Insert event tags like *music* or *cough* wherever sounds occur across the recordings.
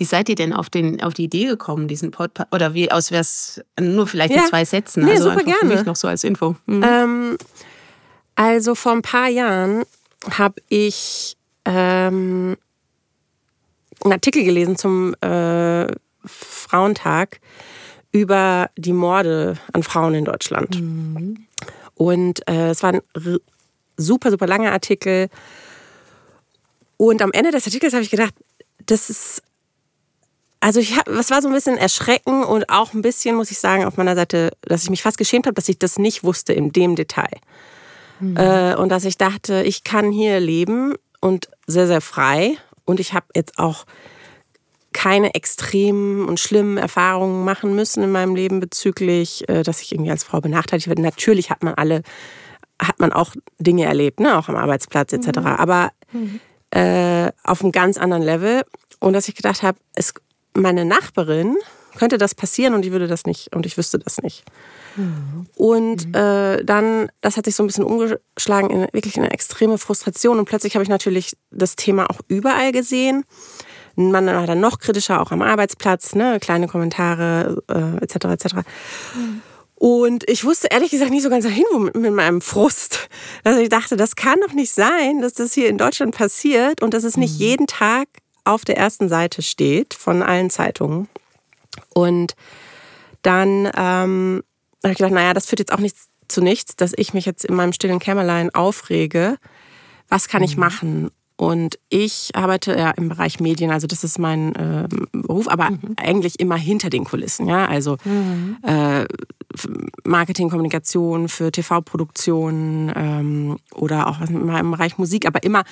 Wie seid ihr denn auf, den, auf die Idee gekommen, diesen Podcast? Oder wie aus wär's nur vielleicht ja. in zwei Sätzen? Nee, also super gerne. Für mich noch so als Info. Mhm. Ähm, also vor ein paar Jahren habe ich ähm, einen Artikel gelesen zum äh, Frauentag über die Morde an Frauen in Deutschland. Mhm. Und äh, es war ein super, super langer Artikel. Und am Ende des Artikels habe ich gedacht, das ist also ich hab, das war so ein bisschen erschrecken und auch ein bisschen, muss ich sagen, auf meiner Seite, dass ich mich fast geschämt habe, dass ich das nicht wusste in dem Detail. Mhm. Äh, und dass ich dachte, ich kann hier leben und sehr, sehr frei. Und ich habe jetzt auch keine extremen und schlimmen Erfahrungen machen müssen in meinem Leben bezüglich, äh, dass ich irgendwie als Frau benachteiligt werde. Natürlich hat man alle, hat man auch Dinge erlebt, ne? auch am Arbeitsplatz etc. Mhm. Aber mhm. Äh, auf einem ganz anderen Level. Und dass ich gedacht habe, es meine Nachbarin könnte das passieren und ich würde das nicht und ich wüsste das nicht. Mhm. Und äh, dann, das hat sich so ein bisschen umgeschlagen in wirklich eine extreme Frustration und plötzlich habe ich natürlich das Thema auch überall gesehen. Man war dann noch kritischer, auch am Arbeitsplatz, ne? kleine Kommentare äh, etc. etc. Mhm. Und ich wusste ehrlich gesagt nicht so ganz dahin mit, mit meinem Frust. Dass ich dachte, das kann doch nicht sein, dass das hier in Deutschland passiert und dass es nicht mhm. jeden Tag auf der ersten Seite steht von allen Zeitungen. Und dann ähm, habe ich gedacht, naja, das führt jetzt auch nichts zu nichts, dass ich mich jetzt in meinem stillen Kämmerlein aufrege. Was kann ich mhm. machen? Und ich arbeite ja im Bereich Medien, also das ist mein äh, Beruf, aber mhm. eigentlich immer hinter den Kulissen, ja. Also mhm. äh, Marketing, Kommunikation für TV-Produktionen ähm, oder auch im Bereich Musik, aber immer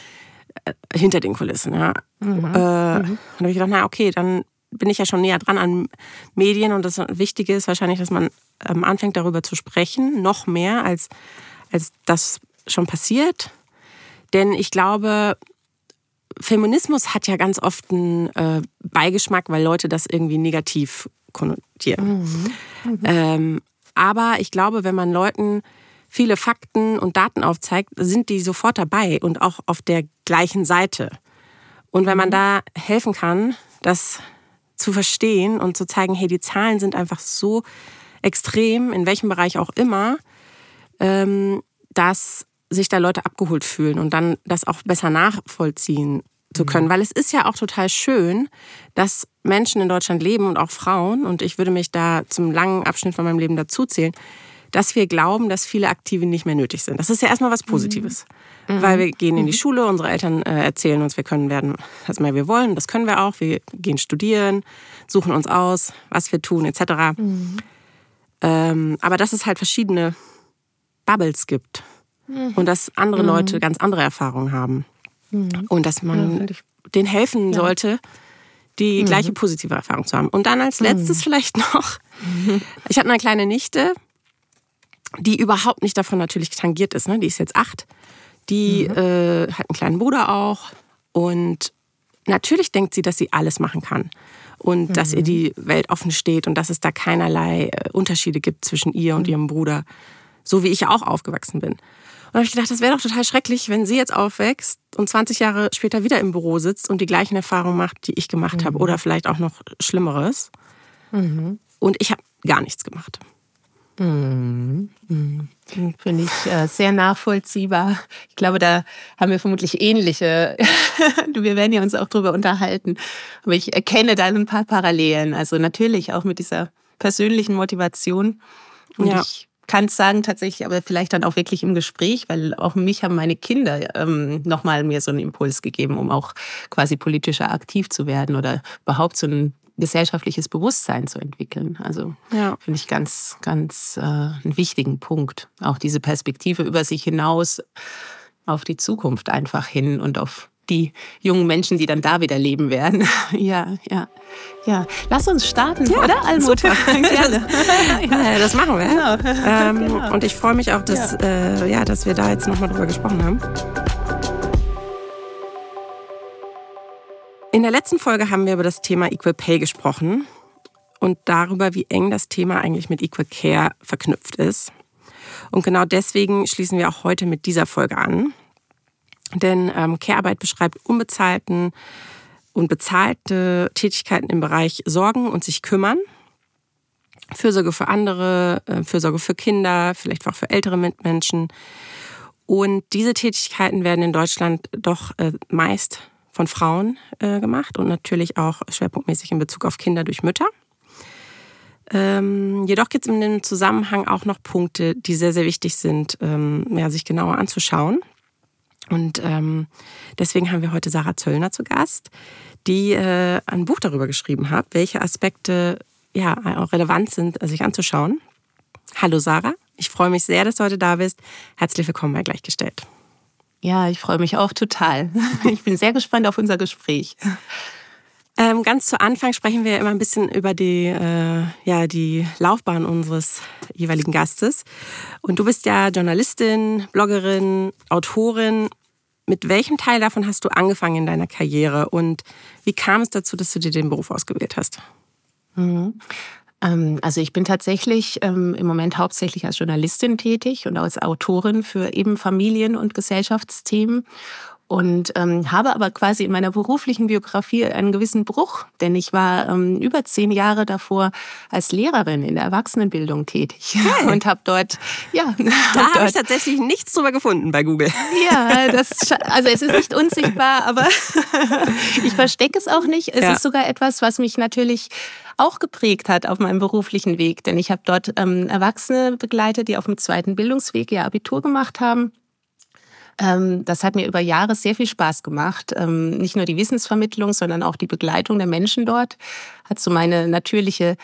hinter den Kulissen. Ja. Mhm. Äh, mhm. Und da habe ich gedacht, na okay, dann bin ich ja schon näher dran an Medien und das Wichtige ist wahrscheinlich, dass man ähm, anfängt darüber zu sprechen, noch mehr als, als das schon passiert. Denn ich glaube, Feminismus hat ja ganz oft einen äh, Beigeschmack, weil Leute das irgendwie negativ konnotieren. Mhm. Mhm. Ähm, aber ich glaube, wenn man Leuten viele Fakten und Daten aufzeigt, sind die sofort dabei und auch auf der gleichen Seite. Und wenn man mhm. da helfen kann, das zu verstehen und zu zeigen, hey, die Zahlen sind einfach so extrem, in welchem Bereich auch immer, ähm, dass sich da Leute abgeholt fühlen und dann das auch besser nachvollziehen zu können. Mhm. Weil es ist ja auch total schön, dass Menschen in Deutschland leben und auch Frauen, und ich würde mich da zum langen Abschnitt von meinem Leben dazuzählen, dass wir glauben, dass viele Aktive nicht mehr nötig sind. Das ist ja erstmal was Positives. Mhm. Weil wir gehen in die mhm. Schule, unsere Eltern äh, erzählen uns, wir können werden, was mehr wir wollen. Das können wir auch. Wir gehen studieren, suchen uns aus, was wir tun, etc. Mhm. Ähm, aber dass es halt verschiedene Bubbles gibt mhm. und dass andere mhm. Leute ganz andere Erfahrungen haben. Mhm. Und dass man ja, denen helfen ja. sollte, die gleiche positive Erfahrung zu haben. Und dann als letztes vielleicht *laughs* noch, ich hatte eine kleine Nichte, die überhaupt nicht davon natürlich tangiert ist. Ne? Die ist jetzt acht. Die mhm. äh, hat einen kleinen Bruder auch. Und natürlich denkt sie, dass sie alles machen kann. Und mhm. dass ihr die Welt offen steht und dass es da keinerlei äh, Unterschiede gibt zwischen ihr und mhm. ihrem Bruder. So wie ich ja auch aufgewachsen bin. Und da habe ich gedacht, das wäre doch total schrecklich, wenn sie jetzt aufwächst und 20 Jahre später wieder im Büro sitzt und die gleichen Erfahrungen macht, die ich gemacht habe. Mhm. Oder vielleicht auch noch Schlimmeres. Mhm. Und ich habe gar nichts gemacht. Mhm. Mhm. Finde ich äh, sehr nachvollziehbar. Ich glaube, da haben wir vermutlich ähnliche. *laughs* wir werden ja uns auch drüber unterhalten. Aber ich erkenne da ein paar Parallelen. Also natürlich auch mit dieser persönlichen Motivation. Und ja. ich kann es sagen tatsächlich, aber vielleicht dann auch wirklich im Gespräch, weil auch mich haben meine Kinder ähm, nochmal mir so einen Impuls gegeben, um auch quasi politischer aktiv zu werden oder überhaupt so ein gesellschaftliches Bewusstsein zu entwickeln. Also ja. finde ich ganz, ganz äh, einen wichtigen Punkt. Auch diese Perspektive über sich hinaus auf die Zukunft einfach hin und auf die jungen Menschen, die dann da wieder leben werden. *laughs* ja, ja, ja. Lass uns starten, ja, oder, Almut? *laughs* Gerne. *laughs* ja. Das machen wir. Genau. Ähm, genau. Und ich freue mich auch, dass, ja. Äh, ja, dass wir da jetzt nochmal drüber gesprochen haben. In der letzten Folge haben wir über das Thema Equal Pay gesprochen und darüber, wie eng das Thema eigentlich mit Equal Care verknüpft ist. Und genau deswegen schließen wir auch heute mit dieser Folge an. Denn ähm, Care-Arbeit beschreibt unbezahlten und bezahlte Tätigkeiten im Bereich Sorgen und sich kümmern. Fürsorge für andere, äh, Fürsorge für Kinder, vielleicht auch für ältere Mitmenschen. Und diese Tätigkeiten werden in Deutschland doch äh, meist von Frauen äh, gemacht und natürlich auch schwerpunktmäßig in Bezug auf Kinder durch Mütter. Ähm, jedoch gibt es in dem Zusammenhang auch noch Punkte, die sehr, sehr wichtig sind, ähm, ja, sich genauer anzuschauen. Und ähm, deswegen haben wir heute Sarah Zöllner zu Gast, die äh, ein Buch darüber geschrieben hat, welche Aspekte ja auch relevant sind, sich anzuschauen. Hallo Sarah, ich freue mich sehr, dass du heute da bist. Herzlich willkommen bei Gleichgestellt. Ja, ich freue mich auch total. *laughs* Ich bin sehr gespannt auf unser Gespräch. Ähm, ganz zu Anfang sprechen wir immer ein bisschen über die, äh, ja, die Laufbahn unseres jeweiligen Gastes. Und du bist ja Journalistin, Bloggerin, Autorin. Mit welchem Teil davon hast du angefangen in deiner Karriere und wie kam es dazu, dass du dir den Beruf ausgewählt hast? Mhm. Ähm, also ich bin tatsächlich ähm, im Moment hauptsächlich als Journalistin tätig und als Autorin für eben Familien- und Gesellschaftsthemen und ähm, habe aber quasi in meiner beruflichen Biografie einen gewissen Bruch, denn ich war ähm, über zehn Jahre davor als Lehrerin in der Erwachsenenbildung tätig okay. *laughs* und habe dort, ja, da *laughs* habe ich tatsächlich nichts drüber gefunden bei Google. Ja, das, also es ist nicht unsichtbar, aber *laughs* ich verstecke es auch nicht. Es ja. ist sogar etwas, was mich natürlich auch geprägt hat auf meinem beruflichen Weg, denn ich habe dort ähm, Erwachsene begleitet, die auf dem zweiten Bildungsweg ihr Abitur gemacht haben das hat mir über Jahre sehr viel Spaß gemacht. Ähm, nicht nur die Wissensvermittlung, sondern auch die Begleitung der Menschen dort hat so meine natürliche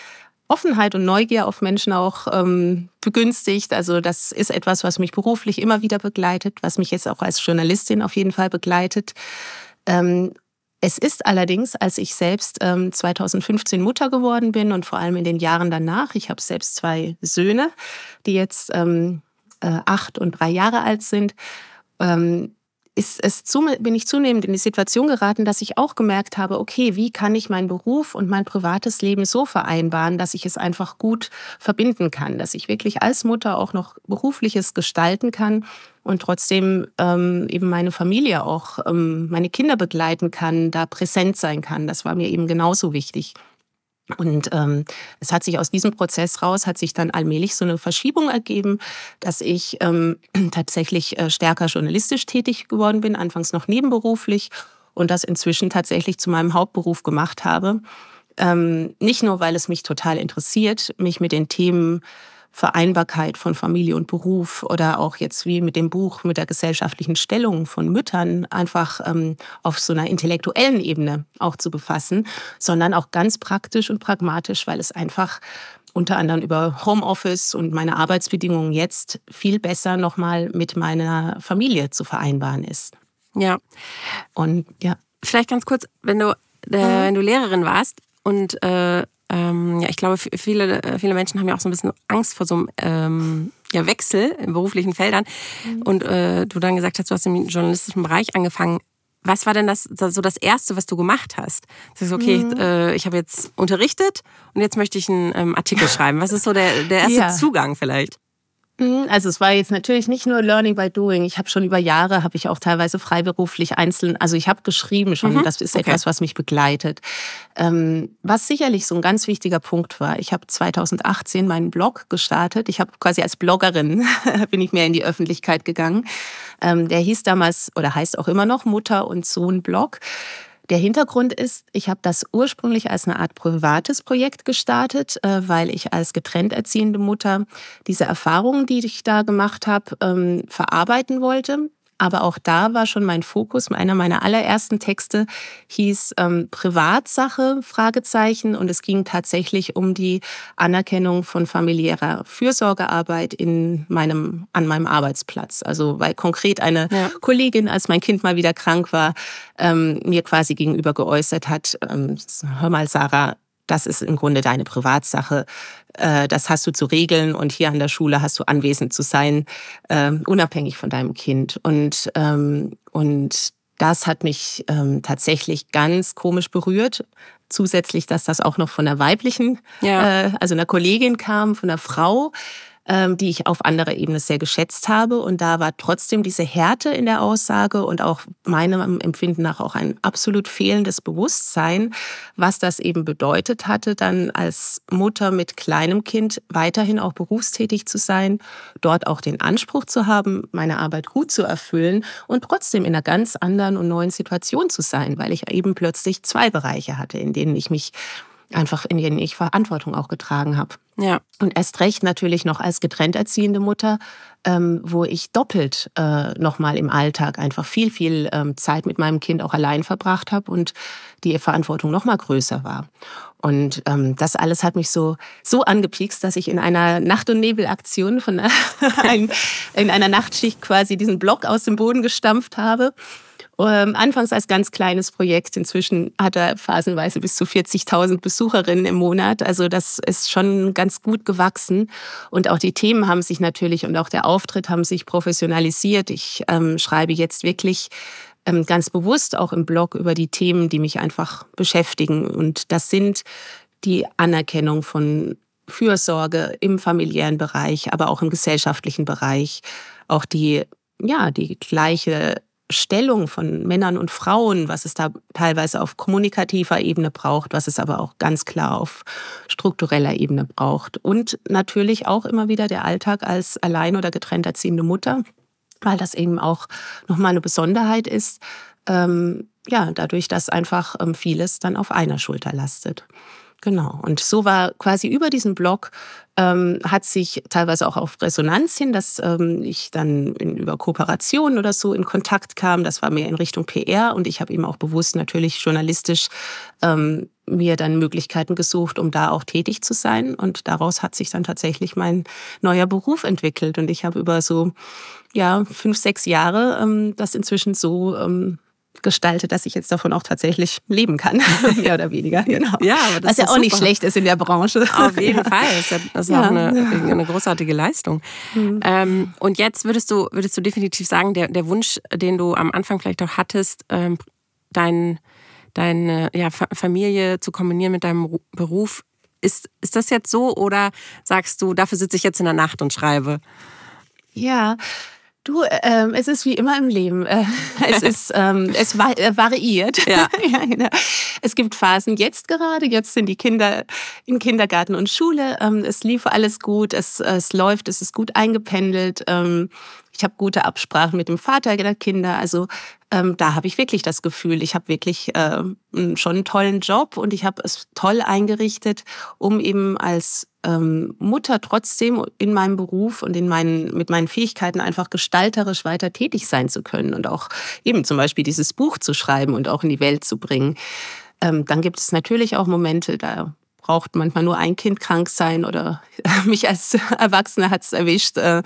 Offenheit und Neugier auf Menschen auch ähm, begünstigt. Also das ist etwas, was mich beruflich immer wieder begleitet, was mich jetzt auch als Journalistin auf jeden Fall begleitet. Ähm, es ist allerdings, als ich selbst ähm, 2015 Mutter geworden bin und vor allem in den Jahren danach, ich habe selbst zwei Söhne, die jetzt ähm, äh, acht und drei Jahre alt sind, ähm, ist es zu, bin ich zunehmend in die Situation geraten, dass ich auch gemerkt habe, okay, wie kann ich meinen Beruf und mein privates Leben so vereinbaren, dass ich es einfach gut verbinden kann, dass ich wirklich als Mutter auch noch berufliches gestalten kann und trotzdem ähm, eben meine Familie auch, ähm, meine Kinder begleiten kann, da präsent sein kann. Das war mir eben genauso wichtig. Und ähm, es hat sich aus diesem Prozess raus, hat sich dann allmählich so eine Verschiebung ergeben, dass ich ähm, *clears throat* tatsächlich äh, stärker journalistisch tätig geworden bin, anfangs noch nebenberuflich und das inzwischen tatsächlich zu meinem Hauptberuf gemacht habe. Ähm, nicht nur, weil es mich total interessiert, mich mit den Themen Vereinbarkeit von Familie und Beruf oder auch jetzt wie mit dem Buch mit der gesellschaftlichen Stellung von Müttern einfach ähm, auf so einer intellektuellen Ebene auch zu befassen, sondern auch ganz praktisch und pragmatisch, weil es einfach unter anderem über Homeoffice und meine Arbeitsbedingungen jetzt viel besser nochmal mit meiner Familie zu vereinbaren ist. Ja. Und ja. Vielleicht ganz kurz, wenn du, äh, mhm. wenn du Lehrerin warst und äh, ähm, ja, ich glaube, viele, viele Menschen haben ja auch so ein bisschen Angst vor so einem ähm, ja, Wechsel in beruflichen Feldern. Mhm. Und äh, du dann gesagt hast, du hast im journalistischen Bereich angefangen. Was war denn das, so das Erste, was du gemacht hast? Du sagst, okay, mhm. äh, ich habe jetzt unterrichtet und jetzt möchte ich einen ähm, Artikel *laughs* schreiben. Was ist so der, der erste ja. Zugang vielleicht? Mhm, also es war jetzt natürlich nicht nur Learning by Doing. Ich habe schon über Jahre, habe ich auch teilweise freiberuflich einzeln, also ich habe geschrieben schon, mhm. das ist okay. etwas, was mich begleitet. Ähm, was sicherlich so ein ganz wichtiger Punkt war, ich habe 2018 meinen Blog gestartet. Ich habe quasi als Bloggerin, *laughs* bin ich mehr in die Öffentlichkeit gegangen. Ähm, der hieß damals oder heißt auch immer noch Mutter und Sohn Blog. Der Hintergrund ist, ich habe das ursprünglich als eine Art privates Projekt gestartet, äh, weil ich als getrennt erziehende Mutter diese Erfahrungen, die ich da gemacht habe, ähm, verarbeiten wollte. Aber auch da war schon mein Fokus. Einer meiner allerersten Texte hieß ähm, Privatsache, Fragezeichen. Und es ging tatsächlich um die Anerkennung von familiärer Fürsorgearbeit in meinem, an meinem Arbeitsplatz. Also weil konkret eine ja. Kollegin, als mein Kind mal wieder krank war, ähm, mir quasi gegenüber geäußert hat, ähm, hör mal, Sarah, das ist im Grunde deine Privatsache. Äh, das hast du zu regeln und hier an der Schule hast du anwesend zu sein, ähm, unabhängig von deinem Kind. Und, ähm, und das hat mich ähm, tatsächlich ganz komisch berührt. Zusätzlich, dass das auch noch von einer weiblichen, ja. äh, also einer Kollegin kam, von einer Frau. Ähm, die ich auf anderer Ebene sehr geschätzt habe. Und da war trotzdem diese Härte in der Aussage und auch meinem Empfinden nach auch ein absolut fehlendes Bewusstsein, was das eben bedeutet hatte, dann als Mutter mit kleinem Kind weiterhin auch berufstätig zu sein, dort auch den Anspruch zu haben, meine Arbeit gut zu erfüllen und trotzdem in einer ganz anderen und neuen Situation zu sein, weil ich eben plötzlich zwei Bereiche hatte, in denen ich mich einfach in denen ich Verantwortung auch getragen habe. Ja. Und erst recht natürlich noch als getrennt erziehende Mutter, ähm, wo ich doppelt äh, nochmal im Alltag einfach viel, viel ähm, Zeit mit meinem Kind auch allein verbracht habe und die Verantwortung nochmal größer war. Und ähm, das alles hat mich so, so angepiekst, dass ich in einer Nacht- und Nebelaktion von *laughs* ein, in einer Nachtschicht quasi diesen Block aus dem Boden gestampft habe ähm, anfangs als ganz kleines Projekt. Inzwischen hat er phasenweise bis zu 40.000 Besucherinnen im Monat. Also das ist schon ganz gut gewachsen. Und auch die Themen haben sich natürlich und auch der Auftritt haben sich professionalisiert. Ich ähm, schreibe jetzt wirklich ähm, ganz bewusst auch im Blog über die Themen, die mich einfach beschäftigen. Und das sind die Anerkennung von Fürsorge im familiären Bereich, aber auch im gesellschaftlichen Bereich. Auch die, ja, die gleiche Stellung von Männern und Frauen, was es da teilweise auf kommunikativer Ebene braucht, was es aber auch ganz klar auf struktureller Ebene braucht. Und natürlich auch immer wieder der Alltag als allein oder getrennt erziehende Mutter, weil das eben auch nochmal eine Besonderheit ist. Ähm, ja, dadurch, dass einfach ähm, vieles dann auf einer Schulter lastet. Genau. Und so war quasi über diesen Blog ähm, hat sich teilweise auch auf Resonanz hin, dass ähm, ich dann in, über Kooperationen oder so in Kontakt kam. Das war mehr in Richtung PR und ich habe eben auch bewusst natürlich journalistisch ähm, mir dann Möglichkeiten gesucht, um da auch tätig zu sein. Und daraus hat sich dann tatsächlich mein neuer Beruf entwickelt. Und ich habe über so ja fünf, sechs Jahre ähm, das inzwischen so ähm, gestaltet, dass ich jetzt davon auch tatsächlich leben kann, *laughs* mehr oder weniger. Genau. Ja, aber das Was ja auch super. nicht schlecht ist in der Branche. Auf jeden *laughs* Fall. Das ist, ja, das ist ja. auch eine, eine, großartige Leistung. Mhm. Ähm, und jetzt würdest du, würdest du definitiv sagen, der, der Wunsch, den du am Anfang vielleicht auch hattest, ähm, dein, deine ja, Familie zu kombinieren mit deinem Beruf, ist, ist das jetzt so oder sagst du, dafür sitze ich jetzt in der Nacht und schreibe? Ja, Du, ähm, es ist wie immer im Leben. Äh, es *laughs* ist, ähm, es va äh, variiert. Ja. *laughs* ja genau. Es gibt Phasen jetzt gerade. Jetzt sind die Kinder in Kindergarten und Schule. Ähm, es lief alles gut. Es, es läuft. Es ist gut eingependelt. Ähm, ich habe gute Absprachen mit dem Vater der Kinder. Also ähm, da habe ich wirklich das Gefühl, ich habe wirklich äh, schon einen tollen Job und ich habe es toll eingerichtet, um eben als ähm, Mutter trotzdem in meinem Beruf und in meinen, mit meinen Fähigkeiten einfach gestalterisch weiter tätig sein zu können und auch eben zum Beispiel dieses Buch zu schreiben und auch in die Welt zu bringen. Ähm, dann gibt es natürlich auch Momente, da braucht manchmal nur ein Kind krank sein oder *laughs* mich als Erwachsene hat es erwischt, äh,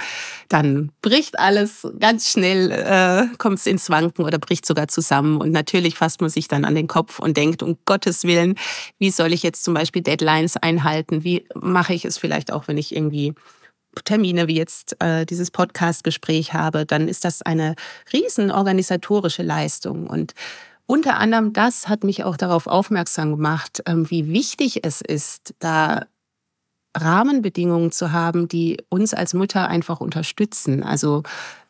dann bricht alles ganz schnell, äh, kommt es ins Wanken oder bricht sogar zusammen. Und natürlich fasst man sich dann an den Kopf und denkt, um Gottes Willen, wie soll ich jetzt zum Beispiel Deadlines einhalten? Wie mache ich es vielleicht auch, wenn ich irgendwie Termine wie jetzt äh, dieses Podcast-Gespräch habe, dann ist das eine riesen organisatorische Leistung. Und unter anderem das hat mich auch darauf aufmerksam gemacht, ähm, wie wichtig es ist, da Rahmenbedingungen zu haben, die uns als Mutter einfach unterstützen. Also,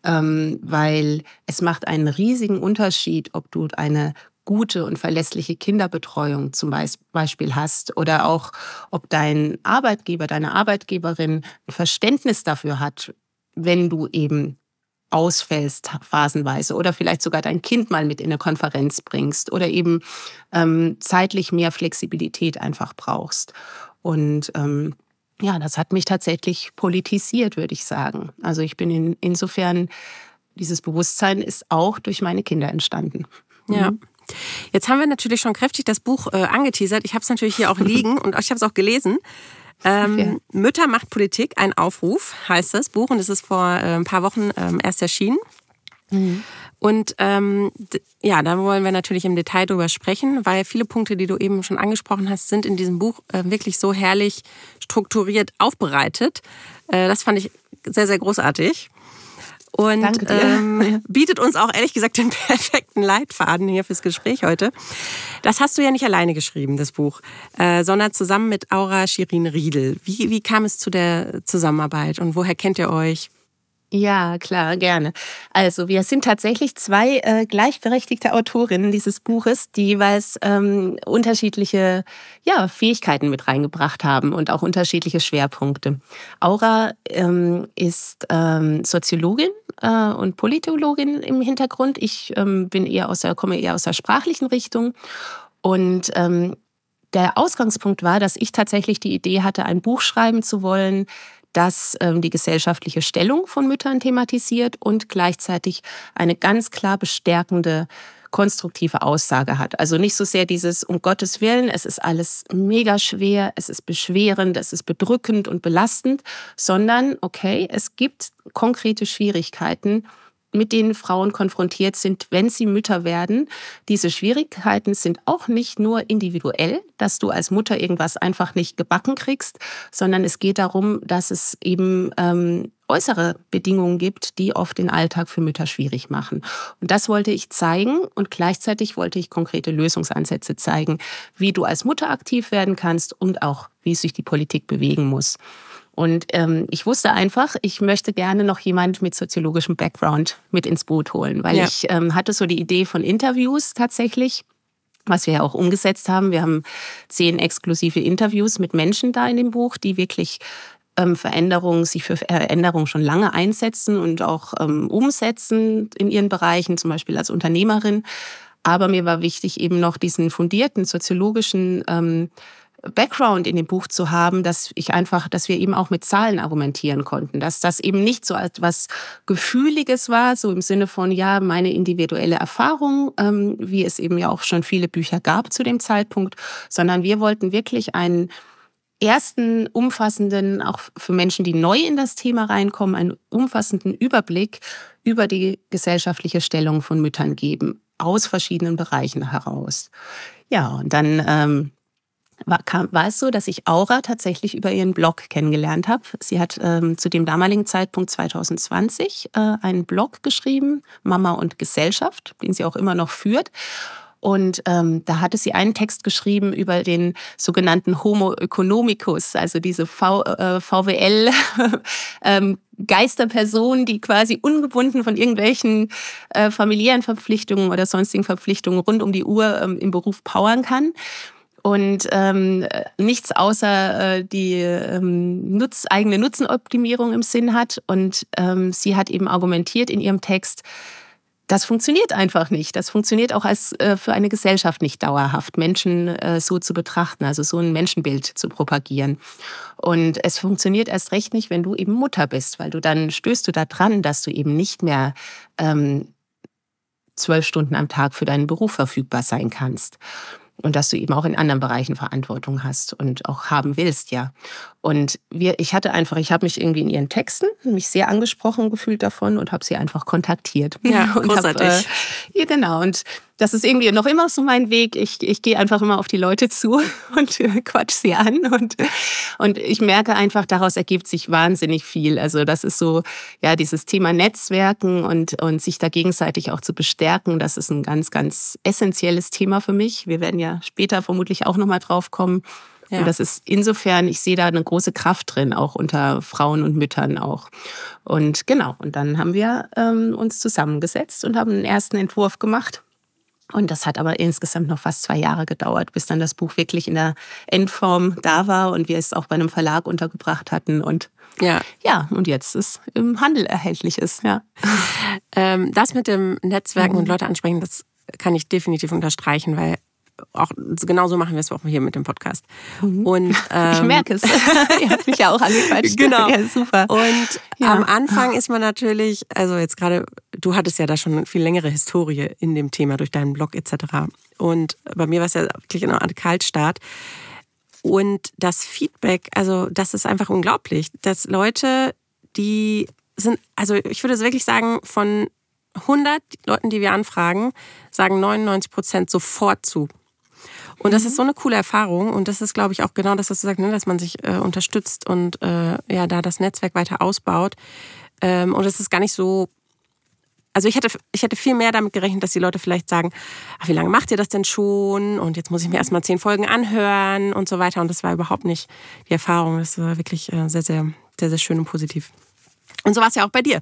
ähm, weil es macht einen riesigen Unterschied, ob du eine gute und verlässliche Kinderbetreuung zum Beispiel hast oder auch ob dein Arbeitgeber, deine Arbeitgeberin ein Verständnis dafür hat, wenn du eben ausfällst phasenweise oder vielleicht sogar dein Kind mal mit in eine Konferenz bringst oder eben ähm, zeitlich mehr Flexibilität einfach brauchst. Und ähm, ja, das hat mich tatsächlich politisiert, würde ich sagen. Also ich bin in, insofern, dieses Bewusstsein ist auch durch meine Kinder entstanden. Ja. Mhm. Jetzt haben wir natürlich schon kräftig das Buch äh, angeteasert. Ich habe es natürlich hier auch *laughs* liegen und ich habe es auch gelesen. Ähm. Mütter macht Politik, ein Aufruf heißt das Buch und es ist vor äh, ein paar Wochen ähm, erst erschienen. Mhm. Und ähm, ja, da wollen wir natürlich im Detail drüber sprechen, weil viele Punkte, die du eben schon angesprochen hast, sind in diesem Buch äh, wirklich so herrlich strukturiert aufbereitet. Äh, das fand ich sehr, sehr großartig. Und ähm, *laughs* bietet uns auch ehrlich gesagt den *laughs* perfekten Leitfaden hier fürs Gespräch heute. Das hast du ja nicht alleine geschrieben, das Buch, äh, sondern zusammen mit Aura Shirin Riedel. Wie, wie kam es zu der Zusammenarbeit und woher kennt ihr euch? Ja, klar, gerne. Also wir sind tatsächlich zwei äh, gleichberechtigte Autorinnen dieses Buches, die jeweils ähm, unterschiedliche ja, Fähigkeiten mit reingebracht haben und auch unterschiedliche Schwerpunkte. Aura ähm, ist ähm, Soziologin äh, und Politologin im Hintergrund. Ich ähm, bin eher aus der, komme eher aus der sprachlichen Richtung und ähm, der Ausgangspunkt war, dass ich tatsächlich die Idee hatte, ein Buch schreiben zu wollen, das ähm, die gesellschaftliche Stellung von Müttern thematisiert und gleichzeitig eine ganz klar bestärkende konstruktive Aussage hat. Also nicht so sehr dieses um Gottes Willen, es ist alles mega schwer, es ist beschwerend, es ist bedrückend und belastend, sondern okay, es gibt konkrete Schwierigkeiten, mit denen Frauen konfrontiert sind, wenn sie Mütter werden. Diese Schwierigkeiten sind auch nicht nur individuell, dass du als Mutter irgendwas einfach nicht gebacken kriegst, sondern es geht darum, dass es eben ähm, äußere Bedingungen gibt, die oft den Alltag für Mütter schwierig machen. Und das wollte ich zeigen und gleichzeitig wollte ich konkrete Lösungsansätze zeigen, wie du als Mutter aktiv werden kannst und auch, wie sich die Politik bewegen muss. Und ähm, ich wusste einfach, ich möchte gerne noch jemand mit soziologischem Background mit ins Boot holen, weil ja. ich ähm, hatte so die Idee von Interviews tatsächlich was wir ja auch umgesetzt haben. Wir haben zehn exklusive Interviews mit Menschen da in dem Buch, die wirklich ähm, Veränderungen, sich für Veränderungen schon lange einsetzen und auch ähm, umsetzen in ihren Bereichen, zum Beispiel als Unternehmerin. Aber mir war wichtig, eben noch diesen fundierten soziologischen ähm, Background in dem Buch zu haben, dass ich einfach, dass wir eben auch mit Zahlen argumentieren konnten, dass das eben nicht so etwas Gefühliges war, so im Sinne von, ja, meine individuelle Erfahrung, ähm, wie es eben ja auch schon viele Bücher gab zu dem Zeitpunkt, sondern wir wollten wirklich einen ersten umfassenden, auch für Menschen, die neu in das Thema reinkommen, einen umfassenden Überblick über die gesellschaftliche Stellung von Müttern geben, aus verschiedenen Bereichen heraus. Ja, und dann ähm, war, kam, war es so, dass ich Aura tatsächlich über ihren Blog kennengelernt habe. Sie hat ähm, zu dem damaligen Zeitpunkt 2020 äh, einen Blog geschrieben, Mama und Gesellschaft, den sie auch immer noch führt. Und ähm, da hatte sie einen Text geschrieben über den sogenannten Homo economicus, also diese v, äh, VWL. *laughs* ähm, Geisterperson, die quasi ungebunden von irgendwelchen äh, familiären Verpflichtungen oder sonstigen Verpflichtungen rund um die Uhr ähm, im Beruf powern kann und ähm, nichts außer äh, die ähm, Nutz, eigene Nutzenoptimierung im Sinn hat. Und ähm, sie hat eben argumentiert in ihrem Text, das funktioniert einfach nicht. Das funktioniert auch als äh, für eine Gesellschaft nicht dauerhaft, Menschen äh, so zu betrachten, also so ein Menschenbild zu propagieren. Und es funktioniert erst recht nicht, wenn du eben Mutter bist, weil du dann stößt du da dran, dass du eben nicht mehr ähm, zwölf Stunden am Tag für deinen Beruf verfügbar sein kannst und dass du eben auch in anderen Bereichen Verantwortung hast und auch haben willst, ja. Und wir, ich hatte einfach, ich habe mich irgendwie in ihren Texten mich sehr angesprochen gefühlt davon und habe sie einfach kontaktiert. Ja, *laughs* und großartig. Hab, äh, ja, genau. Und das ist irgendwie noch immer so mein Weg. Ich, ich gehe einfach immer auf die Leute zu *laughs* und äh, quatsch sie an. Und, und ich merke einfach, daraus ergibt sich wahnsinnig viel. Also das ist so, ja, dieses Thema Netzwerken und, und sich da gegenseitig auch zu bestärken, das ist ein ganz, ganz essentielles Thema für mich. Wir werden ja später vermutlich auch nochmal drauf kommen. Ja. Und das ist insofern, ich sehe da eine große Kraft drin, auch unter Frauen und Müttern auch. Und genau, und dann haben wir ähm, uns zusammengesetzt und haben einen ersten Entwurf gemacht und das hat aber insgesamt noch fast zwei Jahre gedauert, bis dann das Buch wirklich in der Endform da war und wir es auch bei einem Verlag untergebracht hatten und ja, ja und jetzt es im Handel erhältlich ist. Ja. Ähm, das mit dem Netzwerken mhm. und Leute ansprechen, das kann ich definitiv unterstreichen, weil auch genauso machen wir es auch hier mit dem Podcast. Mhm. Und *laughs* ähm, ich merke es. *laughs* Ihr habt mich ja auch angequatscht. Genau. Ja, super. Und ja. am Anfang ist man natürlich, also jetzt gerade, du hattest ja da schon eine viel längere Historie in dem Thema durch deinen Blog etc. Und bei mir war es ja wirklich eine Art Kaltstart. Und das Feedback, also das ist einfach unglaublich, dass Leute, die sind, also ich würde wirklich sagen, von 100 Leuten, die wir anfragen, sagen 99 Prozent sofort zu. Und das ist so eine coole Erfahrung und das ist, glaube ich, auch genau das, was du sagst, ne? dass man sich äh, unterstützt und äh, ja, da das Netzwerk weiter ausbaut. Ähm, und es ist gar nicht so also ich hätte, ich hätte viel mehr damit gerechnet, dass die Leute vielleicht sagen, ach, wie lange macht ihr das denn schon? Und jetzt muss ich mir erstmal zehn Folgen anhören und so weiter. Und das war überhaupt nicht die Erfahrung. Das war wirklich äh, sehr, sehr, sehr, sehr schön und positiv. Und so war es ja auch bei dir.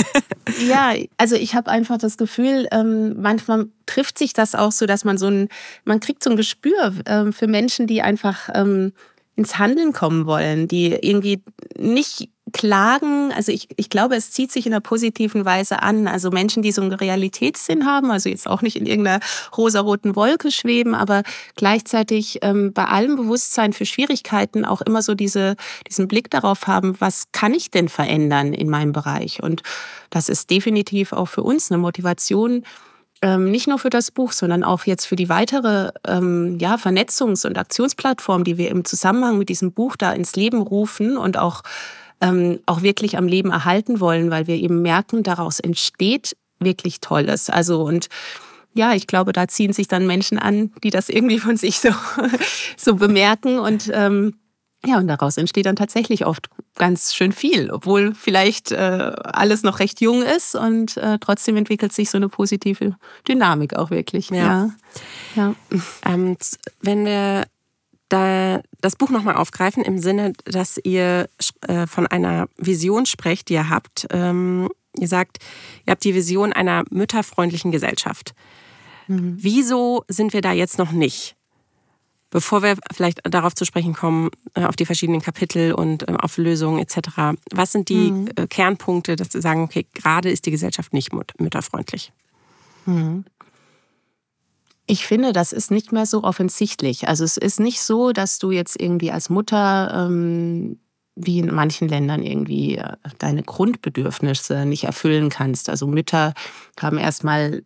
*laughs* ja, also ich habe einfach das Gefühl, ähm, manchmal trifft sich das auch so, dass man so ein, man kriegt so ein Gespür ähm, für Menschen, die einfach ähm, ins Handeln kommen wollen, die irgendwie nicht klagen. Also ich, ich glaube, es zieht sich in einer positiven Weise an. Also Menschen, die so einen Realitätssinn haben, also jetzt auch nicht in irgendeiner rosaroten Wolke schweben, aber gleichzeitig ähm, bei allem Bewusstsein für Schwierigkeiten auch immer so diese, diesen Blick darauf haben, was kann ich denn verändern in meinem Bereich? Und das ist definitiv auch für uns eine Motivation, ähm, nicht nur für das Buch, sondern auch jetzt für die weitere ähm, ja, Vernetzungs- und Aktionsplattform, die wir im Zusammenhang mit diesem Buch da ins Leben rufen und auch, ähm, auch wirklich am Leben erhalten wollen, weil wir eben merken, daraus entsteht wirklich Tolles. Also und ja, ich glaube, da ziehen sich dann Menschen an, die das irgendwie von sich so, *laughs* so bemerken und ähm, ja, und daraus entsteht dann tatsächlich oft ganz schön viel, obwohl vielleicht äh, alles noch recht jung ist und äh, trotzdem entwickelt sich so eine positive Dynamik auch wirklich. Ja. ja. ja. Ähm, wenn wir da das Buch nochmal aufgreifen, im Sinne, dass ihr äh, von einer Vision sprecht, die ihr habt. Ähm, ihr sagt, ihr habt die Vision einer mütterfreundlichen Gesellschaft. Mhm. Wieso sind wir da jetzt noch nicht? Bevor wir vielleicht darauf zu sprechen kommen, äh, auf die verschiedenen Kapitel und ähm, auf Lösungen etc., was sind die mhm. Äh, Kernpunkte, dass Sie sagen, okay, gerade ist die Gesellschaft nicht mütterfreundlich? Mhm. Ich finde, das ist nicht mehr so offensichtlich. Also es ist nicht so, dass du jetzt irgendwie als Mutter ähm, wie in manchen Ländern irgendwie äh, deine Grundbedürfnisse nicht erfüllen kannst. Also Mütter haben erstmal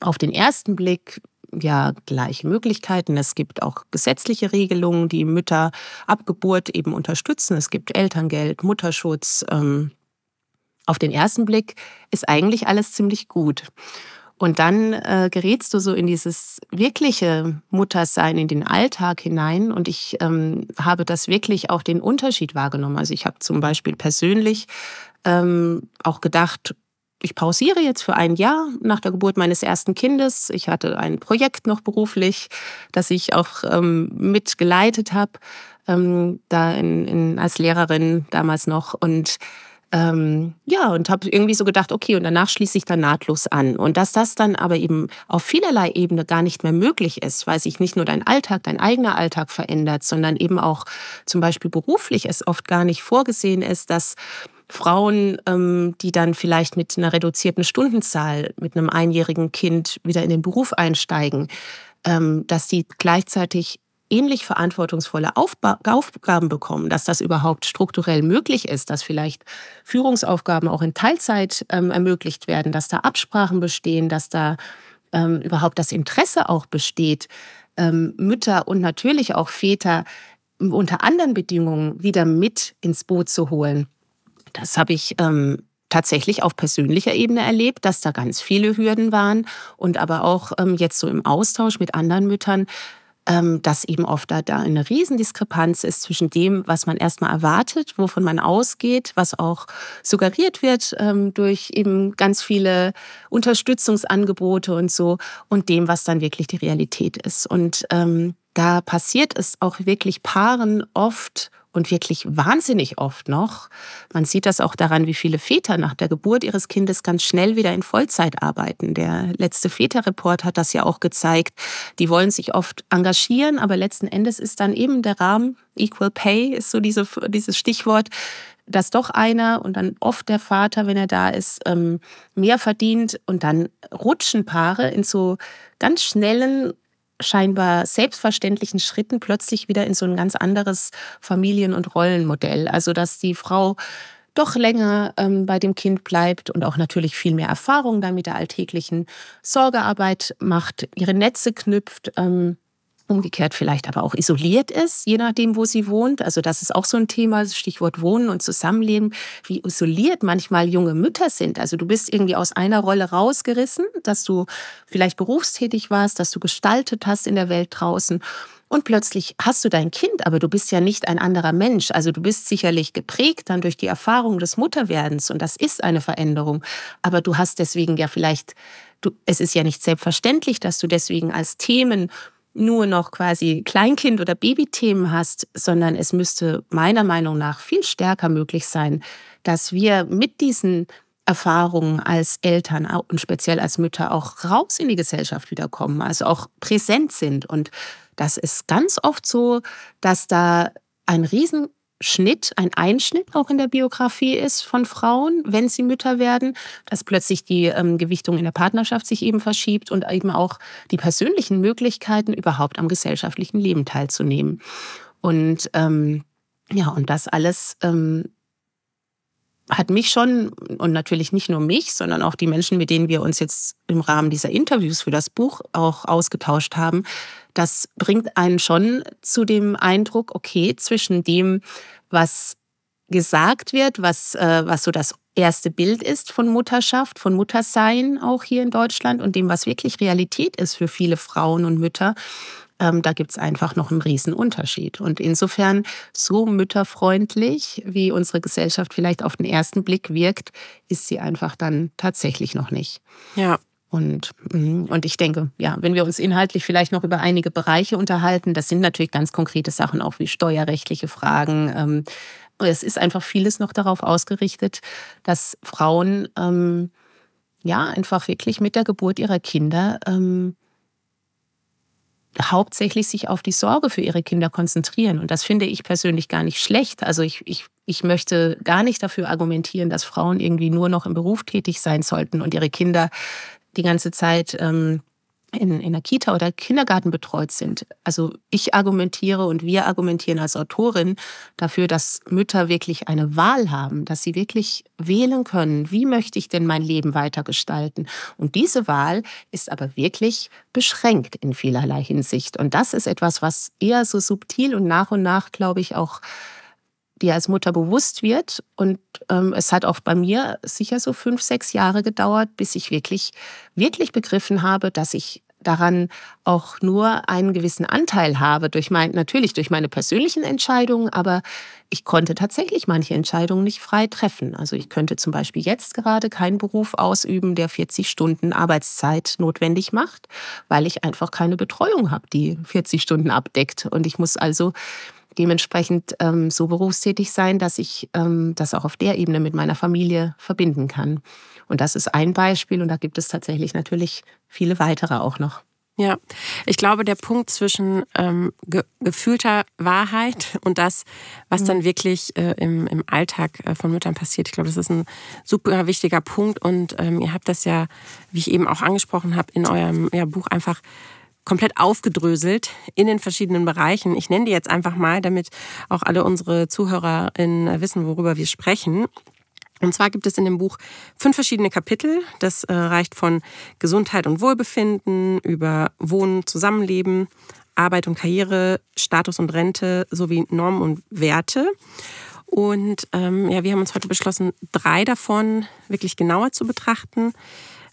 auf den ersten Blick ja gleiche Möglichkeiten. Es gibt auch gesetzliche Regelungen, die Mütter ab Geburt eben unterstützen. Es gibt Elterngeld, Mutterschutz. Ähm, auf den ersten Blick ist eigentlich alles ziemlich gut. Und dann äh, gerätst du so in dieses wirkliche Muttersein, in den Alltag hinein. Und ich ähm, habe das wirklich auch den Unterschied wahrgenommen. Also ich habe zum Beispiel persönlich ähm, auch gedacht, ich pausiere jetzt für ein Jahr nach der Geburt meines ersten Kindes. Ich hatte ein Projekt noch beruflich, das ich auch ähm, mitgeleitet habe, ähm, da in, in, als Lehrerin damals noch. Und ähm, ja, und habe irgendwie so gedacht, okay, und danach schließe ich dann nahtlos an. Und dass das dann aber eben auf vielerlei Ebene gar nicht mehr möglich ist, weil sich nicht nur dein Alltag, dein eigener Alltag verändert, sondern eben auch zum Beispiel beruflich es oft gar nicht vorgesehen ist, dass Frauen, ähm, die dann vielleicht mit einer reduzierten Stundenzahl, mit einem einjährigen Kind wieder in den Beruf einsteigen, ähm, dass sie gleichzeitig ähnlich verantwortungsvolle Aufgaben bekommen, dass das überhaupt strukturell möglich ist, dass vielleicht Führungsaufgaben auch in Teilzeit ähm, ermöglicht werden, dass da Absprachen bestehen, dass da ähm, überhaupt das Interesse auch besteht, ähm, Mütter und natürlich auch Väter unter anderen Bedingungen wieder mit ins Boot zu holen. Das habe ich ähm, tatsächlich auf persönlicher Ebene erlebt, dass da ganz viele Hürden waren und aber auch ähm, jetzt so im Austausch mit anderen Müttern, dass eben oft da, da eine Riesendiskrepanz ist zwischen dem, was man erstmal erwartet, wovon man ausgeht, was auch suggeriert wird ähm, durch eben ganz viele Unterstützungsangebote und so und dem, was dann wirklich die Realität ist. Und ähm, da passiert es auch wirklich Paaren oft und wirklich wahnsinnig oft noch. Man sieht das auch daran, wie viele Väter nach der Geburt ihres Kindes ganz schnell wieder in Vollzeit arbeiten. Der letzte Väterreport hat das ja auch gezeigt. Die wollen sich oft engagieren, aber letzten Endes ist dann eben der Rahmen, Equal Pay ist so diese, dieses Stichwort, dass doch einer und dann oft der Vater, wenn er da ist, ähm, mehr verdient und dann rutschen Paare in so ganz schnellen scheinbar selbstverständlichen Schritten plötzlich wieder in so ein ganz anderes Familien- und Rollenmodell. Also dass die Frau doch länger ähm, bei dem Kind bleibt und auch natürlich viel mehr Erfahrung dann mit der alltäglichen Sorgearbeit macht, ihre Netze knüpft. Ähm, umgekehrt vielleicht aber auch isoliert ist, je nachdem, wo sie wohnt. Also das ist auch so ein Thema, Stichwort Wohnen und Zusammenleben, wie isoliert manchmal junge Mütter sind. Also du bist irgendwie aus einer Rolle rausgerissen, dass du vielleicht berufstätig warst, dass du gestaltet hast in der Welt draußen Und plötzlich hast du dein Kind, aber du bist ja nicht ein anderer Mensch. Also du bist sicherlich geprägt dann durch die Erfahrung des Mutterwerdens und das ist eine Veränderung. Aber du hast deswegen ja vielleicht, du, es ist ja nicht selbstverständlich, dass du deswegen als Themen nur noch quasi Kleinkind- oder Babythemen hast, sondern es müsste meiner Meinung nach viel stärker möglich sein, dass wir mit diesen Erfahrungen als Eltern und speziell als Mütter auch raus in die Gesellschaft wiederkommen, also auch präsent sind. Und das ist ganz oft so, dass da ein Riesenschnitt, ein Einschnitt auch in der Biografie ist von Frauen, wenn sie Mütter werden, dass plötzlich die ähm, Gewichtung in der Partnerschaft sich eben verschiebt und eben auch die persönlichen Möglichkeiten, überhaupt am gesellschaftlichen Leben teilzunehmen. Und ähm, ja, und das alles ähm, hat mich schon, und natürlich nicht nur mich, sondern auch die Menschen, mit denen wir uns jetzt im Rahmen dieser Interviews für das Buch auch ausgetauscht haben, das bringt einen schon zu dem Eindruck, okay, zwischen dem, was gesagt wird, was, äh, was so das erste Bild ist von Mutterschaft, von Muttersein auch hier in Deutschland und dem, was wirklich Realität ist für viele Frauen und Mütter, ähm, da gibt es einfach noch einen riesen Unterschied. Und insofern so mütterfreundlich, wie unsere Gesellschaft vielleicht auf den ersten Blick wirkt, ist sie einfach dann tatsächlich noch nicht. Ja. Und, mhm, und ich denke, ja, wenn wir uns inhaltlich vielleicht noch über einige Bereiche unterhalten, das sind natürlich ganz konkrete Sachen, auch wie steuerrechtliche Fragen. Ähm, es ist einfach vieles noch darauf ausgerichtet, dass Frauen ähm, ja einfach wirklich mit der Geburt ihrer Kinder ähm, hauptsächlich sich auf die Sorge für ihre Kinder konzentrieren. Und das finde ich persönlich gar nicht schlecht. Also ich, ich, ich möchte gar nicht dafür argumentieren, dass Frauen irgendwie nur noch im Beruf tätig sein sollten und ihre Kinder die ganze Zeit ähm, in, in der Kita oder Kindergarten betreut sind. Also ich argumentiere und wir argumentieren als Autorin dafür, dass Mütter wirklich eine Wahl haben, dass sie wirklich wählen können, wie möchte ich denn mein Leben weitergestalten. Und diese Wahl ist aber wirklich beschränkt in vielerlei Hinsicht. Und das ist etwas, was eher so subtil und nach und nach, glaube ich, auch dir als Mutter bewusst wird. Und ähm, es hat auch bei mir sicher so fünf, sechs Jahre gedauert, bis ich wirklich, wirklich begriffen habe, dass ich daran auch nur einen gewissen Anteil habe, durch mein, natürlich durch meine persönlichen Entscheidungen, aber ich konnte tatsächlich manche Entscheidungen nicht frei treffen. Also ich könnte zum Beispiel jetzt gerade keinen Beruf ausüben, der 40 Stunden Arbeitszeit notwendig macht, weil ich einfach keine Betreuung habe, die 40 Stunden abdeckt. Und ich muss also dementsprechend ähm, so berufstätig sein, dass ich ähm, das auch auf der Ebene mit meiner Familie verbinden kann. Und das ist ein Beispiel und da gibt es tatsächlich natürlich viele weitere auch noch. Ja, ich glaube, der Punkt zwischen ähm, ge gefühlter Wahrheit und das, was dann mhm. wirklich äh, im, im Alltag äh, von Müttern passiert, ich glaube, das ist ein super wichtiger Punkt. Und ähm, ihr habt das ja, wie ich eben auch angesprochen habe, in eurem ja, Buch einfach komplett aufgedröselt in den verschiedenen Bereichen. Ich nenne die jetzt einfach mal, damit auch alle unsere ZuhörerInnen wissen, worüber wir sprechen. Und zwar gibt es in dem Buch fünf verschiedene Kapitel. Das äh, reicht von Gesundheit und Wohlbefinden über Wohnen, Zusammenleben, Arbeit und Karriere, Status und Rente sowie Normen und Werte. Und ähm, ja, wir haben uns heute beschlossen, drei davon wirklich genauer zu betrachten.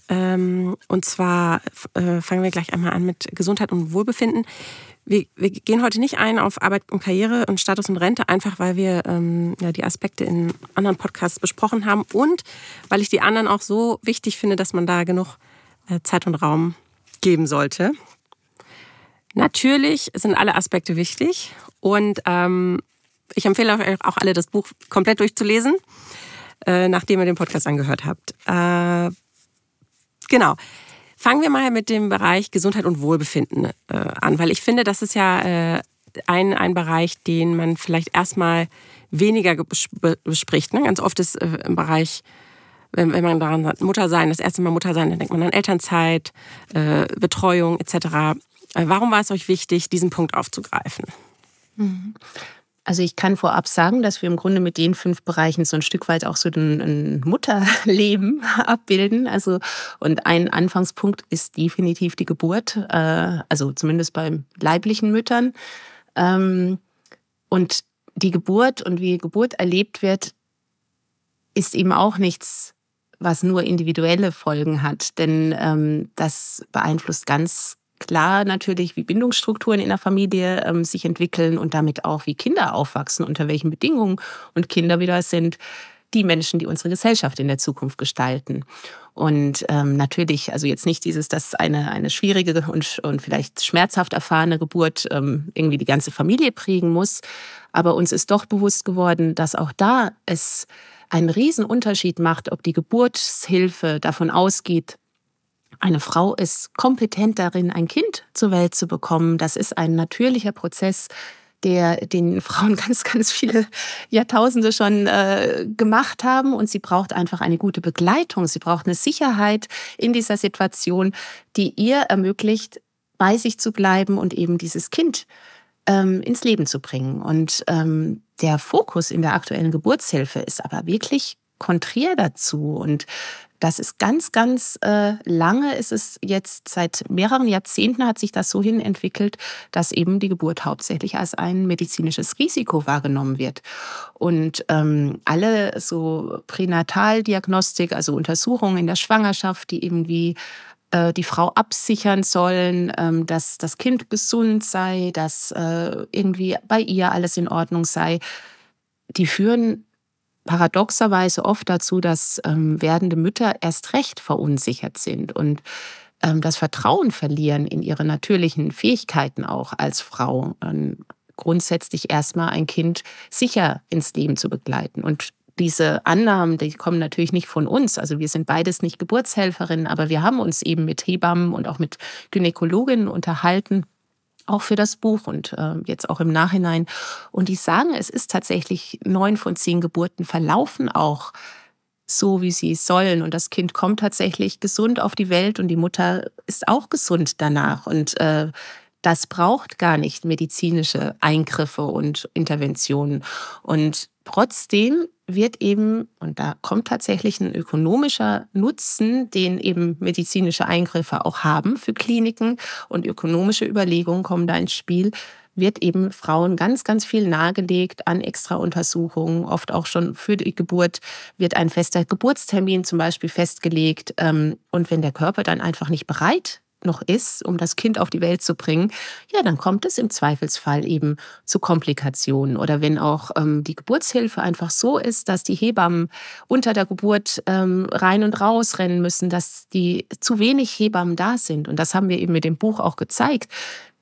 Ähm, und zwar äh, fangen wir gleich einmal an mit Gesundheit und Wohlbefinden. Wir, wir, gehen heute nicht ein auf Arbeit und Karriere und Status und Rente, einfach weil wir ähm, ja, die Aspekte in anderen Podcasts besprochen haben und weil ich die anderen auch so wichtig finde, dass man da genug äh, Zeit und Raum geben sollte. Natürlich sind alle Aspekte wichtig und ähm, ich empfehle euch auch alle, das Buch komplett durchzulesen, äh, nachdem ihr den Podcast angehört habt. Äh, Genau. Fangen wir mal mit dem Bereich Gesundheit und Wohlbefinden äh, an, weil ich finde, das ist ja äh, ein, ein Bereich, den man vielleicht erstmal weniger bespricht. Ne? Ganz oft ist äh, im Bereich, wenn, wenn man daran sagt, Mutter sein, das erste Mal Mutter sein, dann denkt man an Elternzeit, äh, Betreuung etc. Äh, warum war es euch wichtig, diesen Punkt aufzugreifen? Also ich kann vorab sagen, dass wir im Grunde mit den fünf Bereichen so ein Stück weit auch so ein, ein Mutterleben *laughs* abbilden. Also und ein Anfangspunkt ist definitiv die Geburt, äh, also zumindest bei leiblichen Müttern. Ähm, und die Geburt und wie Geburt erlebt wird, ist eben auch nichts, was nur individuelle Folgen hat, denn ähm, das beeinflusst ganz klar natürlich, wie Bindungsstrukturen in der Familie ähm, sich entwickeln und damit auch, wie Kinder aufwachsen, unter welchen Bedingungen und Kinder wieder sind die Menschen, die unsere Gesellschaft in der Zukunft gestalten. Und ähm, natürlich, also jetzt nicht dieses, dass eine, eine schwierige und, und vielleicht schmerzhaft erfahrene Geburt ähm, irgendwie die ganze Familie prägen muss. Aber uns ist doch bewusst geworden, dass auch da es einen Riesenunterschied macht, ob die Geburtshilfe davon ausgeht, eine Frau ist kompetent darin, ein Kind zur Welt zu bekommen. Das ist ein natürlicher Prozess, der den Frauen *laughs* ganz, ganz viele Jahrtausende schon äh, gemacht haben. Und sie braucht einfach eine gute Begleitung. Sie braucht eine Sicherheit in dieser Situation, die ihr ermöglicht, bei sich zu bleiben und eben dieses Kind ähm, ins Leben zu bringen. Und ähm, der Fokus in der aktuellen Geburtshilfe ist aber wirklich konträr dazu. Und das ist ganz, ganz äh, lange, ist es jetzt seit mehreren Jahrzehnten hat sich das so hin entwickelt, dass eben die Geburt hauptsächlich als ein medizinisches Risiko wahrgenommen wird. Und ähm, alle so Pränataldiagnostik, also Untersuchungen in der Schwangerschaft, die irgendwie äh, die Frau absichern sollen, ähm, dass das Kind gesund sei, dass äh, irgendwie bei ihr alles in Ordnung sei, die führen paradoxerweise oft dazu, dass ähm, werdende Mütter erst recht verunsichert sind und ähm, das Vertrauen verlieren in ihre natürlichen Fähigkeiten auch als Frau. Ähm, grundsätzlich erstmal ein Kind sicher ins Leben zu begleiten. Und diese Annahmen, die kommen natürlich nicht von uns. Also wir sind beides nicht Geburtshelferinnen, aber wir haben uns eben mit Hebammen und auch mit Gynäkologinnen unterhalten auch für das Buch und äh, jetzt auch im Nachhinein. Und die sagen, es ist tatsächlich neun von zehn Geburten verlaufen auch so, wie sie sollen. Und das Kind kommt tatsächlich gesund auf die Welt und die Mutter ist auch gesund danach. Und äh, das braucht gar nicht medizinische Eingriffe und Interventionen. Und trotzdem wird eben, und da kommt tatsächlich ein ökonomischer Nutzen, den eben medizinische Eingriffe auch haben für Kliniken und ökonomische Überlegungen kommen da ins Spiel, wird eben Frauen ganz, ganz viel nahegelegt an Extrauntersuchungen. Oft auch schon für die Geburt wird ein fester Geburtstermin zum Beispiel festgelegt. Ähm, und wenn der Körper dann einfach nicht bereit noch ist, um das Kind auf die Welt zu bringen, ja, dann kommt es im Zweifelsfall eben zu Komplikationen. Oder wenn auch ähm, die Geburtshilfe einfach so ist, dass die Hebammen unter der Geburt ähm, rein und raus rennen müssen, dass die zu wenig Hebammen da sind. Und das haben wir eben mit dem Buch auch gezeigt.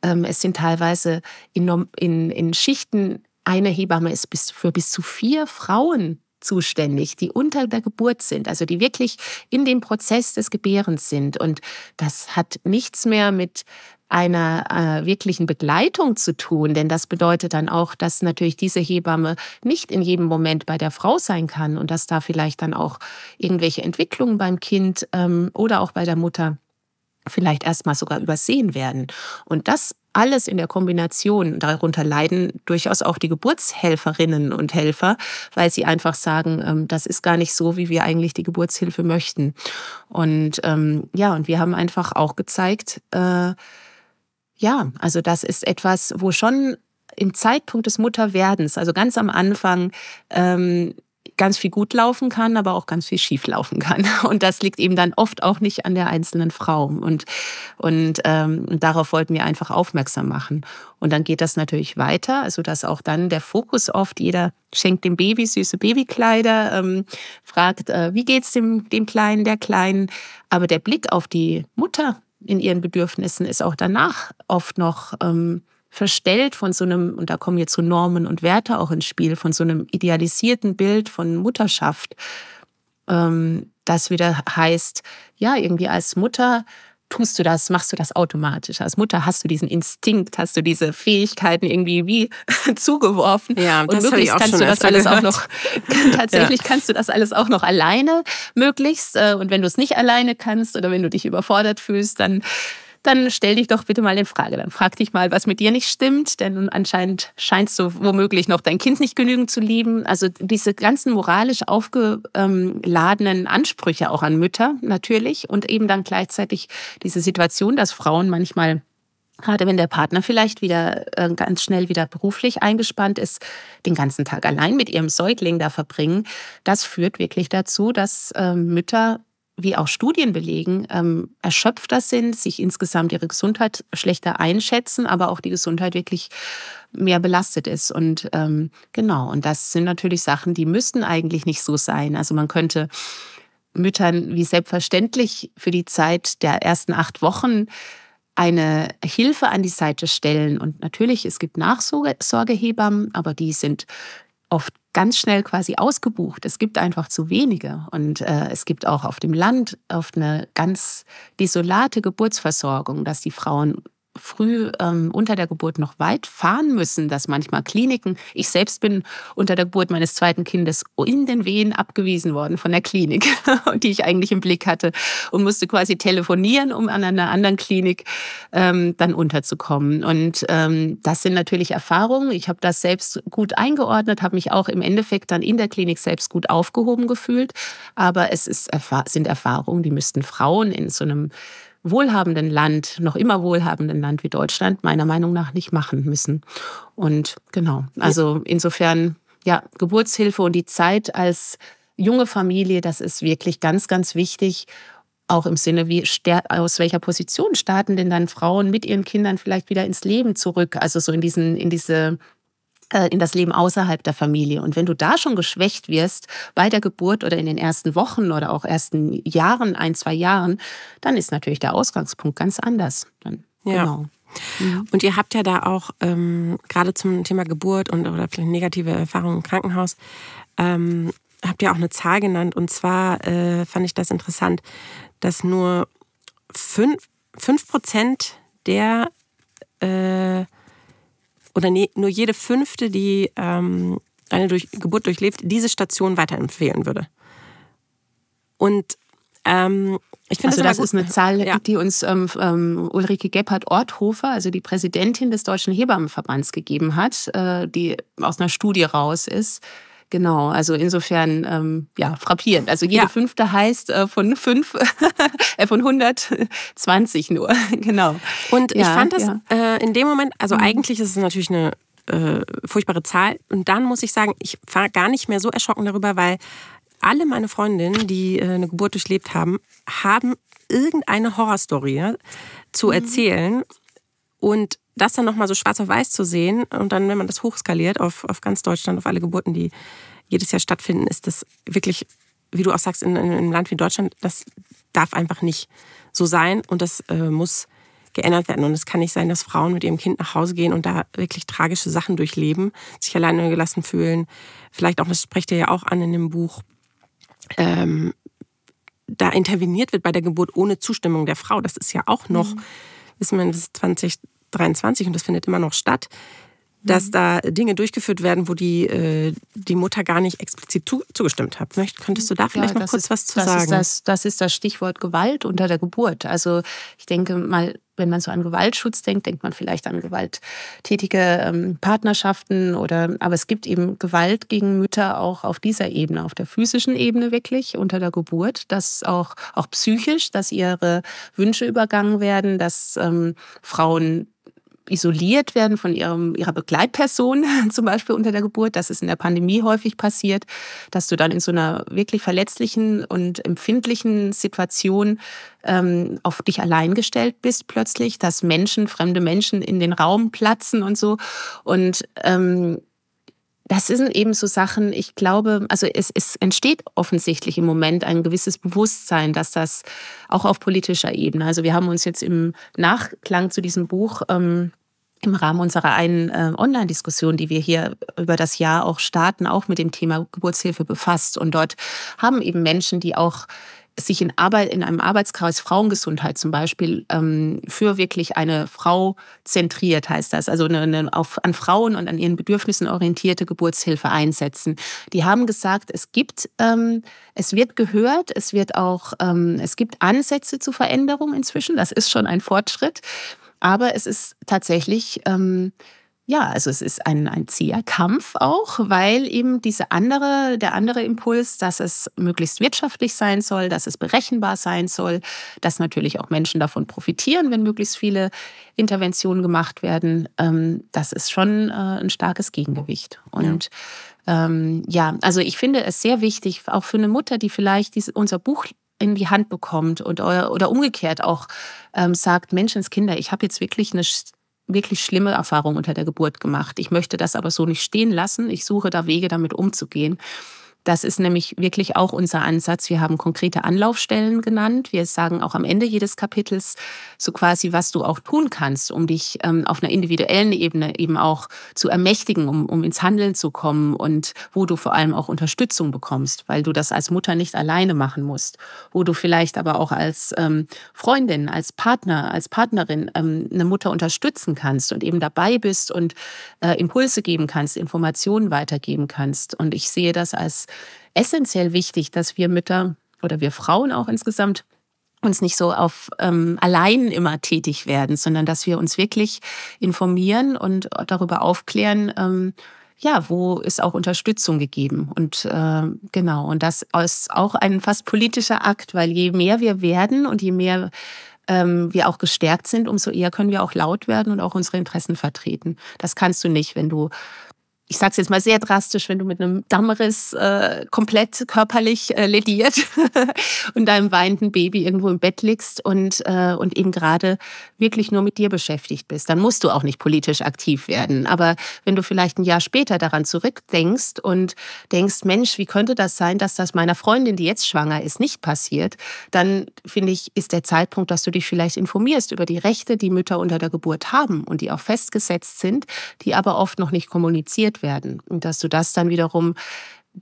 Ähm, es sind teilweise in, in, in Schichten eine Hebamme ist bis, für bis zu vier Frauen zuständig, die unter der Geburt sind, also die wirklich in dem Prozess des Gebärens sind. Und das hat nichts mehr mit einer äh, wirklichen Begleitung zu tun, denn das bedeutet dann auch, dass natürlich diese Hebamme nicht in jedem Moment bei der Frau sein kann und dass da vielleicht dann auch irgendwelche Entwicklungen beim Kind ähm, oder auch bei der Mutter vielleicht erstmal sogar übersehen werden. Und das alles in der Kombination, darunter leiden durchaus auch die Geburtshelferinnen und Helfer, weil sie einfach sagen, ähm, das ist gar nicht so, wie wir eigentlich die Geburtshilfe möchten. Und ähm, ja, und wir haben einfach auch gezeigt, äh, ja, also das ist etwas, wo schon im Zeitpunkt des Mutterwerdens, also ganz am Anfang, ähm, ganz viel gut laufen kann, aber auch ganz viel schief laufen kann. *laughs* Und das liegt eben dann oft auch nicht an der einzelnen Frau. Und, und ähm, darauf wollten wir einfach aufmerksam machen. Und dann geht das natürlich weiter, also dass auch dann der Fokus oft, jeder schenkt dem Baby süße Babykleider, ähm, fragt, äh, wie geht's dem, dem Kleinen, der Kleinen. Aber der Blick auf die Mutter in ihren Bedürfnissen ist auch danach oft noch ähm, verstellt von so einem, und da kommen jetzt so Normen und Werte auch ins Spiel, von so einem idealisierten Bild von Mutterschaft, ähm, das wieder heißt, ja, irgendwie als Mutter tust du das, machst du das automatisch. Als Mutter hast du diesen Instinkt, hast du diese Fähigkeiten irgendwie wie *laughs* zugeworfen. Ja, und möglichst kannst du das alles auch noch, *laughs* tatsächlich ja. kannst du das alles auch noch alleine möglichst. Äh, und wenn du es nicht alleine kannst oder wenn du dich überfordert fühlst, dann dann stell dich doch bitte mal in Frage. Dann frag dich mal, was mit dir nicht stimmt, denn anscheinend scheinst du womöglich noch dein Kind nicht genügend zu lieben. Also diese ganzen moralisch aufgeladenen Ansprüche auch an Mütter natürlich und eben dann gleichzeitig diese Situation, dass Frauen manchmal gerade wenn der Partner vielleicht wieder äh, ganz schnell wieder beruflich eingespannt ist, den ganzen Tag allein mit ihrem Säugling da verbringen, das führt wirklich dazu, dass ähm, Mütter wie auch Studien belegen, ähm, erschöpfter sind, sich insgesamt ihre Gesundheit schlechter einschätzen, aber auch die Gesundheit wirklich mehr belastet ist. Und ähm, genau, und das sind natürlich Sachen, die müssten eigentlich nicht so sein. Also man könnte Müttern wie selbstverständlich für die Zeit der ersten acht Wochen eine Hilfe an die Seite stellen. Und natürlich, es gibt Nachsorgehebammen, aber die sind oft ganz schnell quasi ausgebucht. Es gibt einfach zu wenige. Und äh, es gibt auch auf dem Land oft eine ganz desolate Geburtsversorgung, dass die Frauen früh ähm, unter der Geburt noch weit fahren müssen, dass manchmal Kliniken, ich selbst bin unter der Geburt meines zweiten Kindes in den Wehen abgewiesen worden von der Klinik, *laughs* die ich eigentlich im Blick hatte und musste quasi telefonieren, um an einer anderen Klinik ähm, dann unterzukommen. Und ähm, das sind natürlich Erfahrungen. Ich habe das selbst gut eingeordnet, habe mich auch im Endeffekt dann in der Klinik selbst gut aufgehoben gefühlt. Aber es ist, sind Erfahrungen, die müssten Frauen in so einem wohlhabenden Land, noch immer wohlhabenden Land wie Deutschland, meiner Meinung nach nicht machen müssen. Und genau, also insofern, ja, Geburtshilfe und die Zeit als junge Familie, das ist wirklich ganz, ganz wichtig. Auch im Sinne, wie aus welcher Position starten denn dann Frauen mit ihren Kindern vielleicht wieder ins Leben zurück? Also so in diesen, in diese in das Leben außerhalb der Familie. Und wenn du da schon geschwächt wirst bei der Geburt oder in den ersten Wochen oder auch ersten Jahren, ein, zwei Jahren, dann ist natürlich der Ausgangspunkt ganz anders. Dann, ja. Genau. Mhm. Und ihr habt ja da auch ähm, gerade zum Thema Geburt und oder vielleicht negative Erfahrungen im Krankenhaus, ähm, habt ihr auch eine Zahl genannt. Und zwar äh, fand ich das interessant, dass nur fünf, fünf Prozent der äh, oder nee, nur jede fünfte, die ähm, eine durch, Geburt durchlebt, diese Station weiterempfehlen würde. Und ähm, ich finde also das, das ist eine Zahl, ja. die uns ähm, ähm, Ulrike Gebhardt-Orthofer, also die Präsidentin des Deutschen Hebammenverbands, gegeben hat, äh, die aus einer Studie raus ist. Genau, also insofern ähm, ja frappierend. Also jede ja. fünfte heißt äh, von fünf, *laughs* äh, von 120 *laughs* nur. *laughs* genau. Und ja, ich fand das ja. äh, in dem Moment, also mhm. eigentlich ist es natürlich eine äh, furchtbare Zahl. Und dann muss ich sagen, ich war gar nicht mehr so erschrocken darüber, weil alle meine Freundinnen, die äh, eine Geburt durchlebt haben, haben irgendeine Horrorstory zu mhm. erzählen. Und das dann nochmal so schwarz auf weiß zu sehen und dann, wenn man das hochskaliert auf, auf ganz Deutschland, auf alle Geburten, die jedes Jahr stattfinden, ist das wirklich, wie du auch sagst, in, in einem Land wie Deutschland, das darf einfach nicht so sein und das äh, muss geändert werden. Und es kann nicht sein, dass Frauen mit ihrem Kind nach Hause gehen und da wirklich tragische Sachen durchleben, sich alleine gelassen fühlen. Vielleicht auch, das sprecht ihr ja auch an in dem Buch, ähm, da interveniert wird bei der Geburt ohne Zustimmung der Frau. Das ist ja auch noch, mhm. wissen wir, das ist 20, 23 und das findet immer noch statt, dass mhm. da Dinge durchgeführt werden, wo die, äh, die Mutter gar nicht explizit zu, zugestimmt hat. Könntest du da vielleicht ja, noch kurz ist, was zu das sagen? Ist das, das ist das Stichwort Gewalt unter der Geburt. Also ich denke mal, wenn man so an Gewaltschutz denkt, denkt man vielleicht an gewalttätige ähm, Partnerschaften oder aber es gibt eben Gewalt gegen Mütter auch auf dieser Ebene, auf der physischen Ebene wirklich unter der Geburt, dass auch auch psychisch, dass ihre Wünsche übergangen werden, dass ähm, Frauen isoliert werden von ihrem, ihrer Begleitperson, *laughs* zum Beispiel unter der Geburt. Das ist in der Pandemie häufig passiert, dass du dann in so einer wirklich verletzlichen und empfindlichen Situation ähm, auf dich allein gestellt bist plötzlich, dass Menschen, fremde Menschen in den Raum platzen und so. Und ähm, das sind eben so Sachen, ich glaube, also es, es entsteht offensichtlich im Moment ein gewisses Bewusstsein, dass das auch auf politischer Ebene, also wir haben uns jetzt im Nachklang zu diesem Buch ähm, im Rahmen unserer einen äh, Online-Diskussion, die wir hier über das Jahr auch starten, auch mit dem Thema Geburtshilfe befasst. Und dort haben eben Menschen, die auch sich in, Arbeit, in einem Arbeitskreis Frauengesundheit zum Beispiel ähm, für wirklich eine Frau zentriert, heißt das, also eine, eine auf, an Frauen und an ihren Bedürfnissen orientierte Geburtshilfe einsetzen. Die haben gesagt, es gibt, ähm, es wird gehört, es wird auch, ähm, es gibt Ansätze zu Veränderung inzwischen. Das ist schon ein Fortschritt, aber es ist tatsächlich ähm, ja, also es ist ein, ein zäher Kampf auch, weil eben diese andere, der andere Impuls, dass es möglichst wirtschaftlich sein soll, dass es berechenbar sein soll, dass natürlich auch Menschen davon profitieren, wenn möglichst viele Interventionen gemacht werden, ähm, das ist schon äh, ein starkes Gegengewicht. Und ja. Ähm, ja, also ich finde es sehr wichtig, auch für eine Mutter, die vielleicht diese, unser Buch in die Hand bekommt und oder umgekehrt auch ähm, sagt, Menschenskinder, ich habe jetzt wirklich eine wirklich schlimme Erfahrung unter der Geburt gemacht. Ich möchte das aber so nicht stehen lassen. Ich suche da Wege, damit umzugehen. Das ist nämlich wirklich auch unser Ansatz. Wir haben konkrete Anlaufstellen genannt. Wir sagen auch am Ende jedes Kapitels so quasi, was du auch tun kannst, um dich ähm, auf einer individuellen Ebene eben auch zu ermächtigen, um, um ins Handeln zu kommen und wo du vor allem auch Unterstützung bekommst, weil du das als Mutter nicht alleine machen musst, wo du vielleicht aber auch als ähm, Freundin, als Partner, als Partnerin ähm, eine Mutter unterstützen kannst und eben dabei bist und äh, Impulse geben kannst, Informationen weitergeben kannst. Und ich sehe das als essentiell wichtig, dass wir Mütter oder wir Frauen auch insgesamt uns nicht so auf ähm, allein immer tätig werden, sondern dass wir uns wirklich informieren und darüber aufklären, ähm, ja, wo ist auch Unterstützung gegeben. Und äh, genau, und das ist auch ein fast politischer Akt, weil je mehr wir werden und je mehr ähm, wir auch gestärkt sind, umso eher können wir auch laut werden und auch unsere Interessen vertreten. Das kannst du nicht, wenn du ich sage es jetzt mal sehr drastisch, wenn du mit einem Dammriss äh, komplett körperlich äh, lediert *laughs* und deinem weinenden Baby irgendwo im Bett liegst und, äh, und eben gerade wirklich nur mit dir beschäftigt bist, dann musst du auch nicht politisch aktiv werden. Aber wenn du vielleicht ein Jahr später daran zurückdenkst und denkst, Mensch, wie könnte das sein, dass das meiner Freundin, die jetzt schwanger ist, nicht passiert, dann finde ich, ist der Zeitpunkt, dass du dich vielleicht informierst über die Rechte, die Mütter unter der Geburt haben und die auch festgesetzt sind, die aber oft noch nicht kommuniziert informiert werden. Und dass du das dann wiederum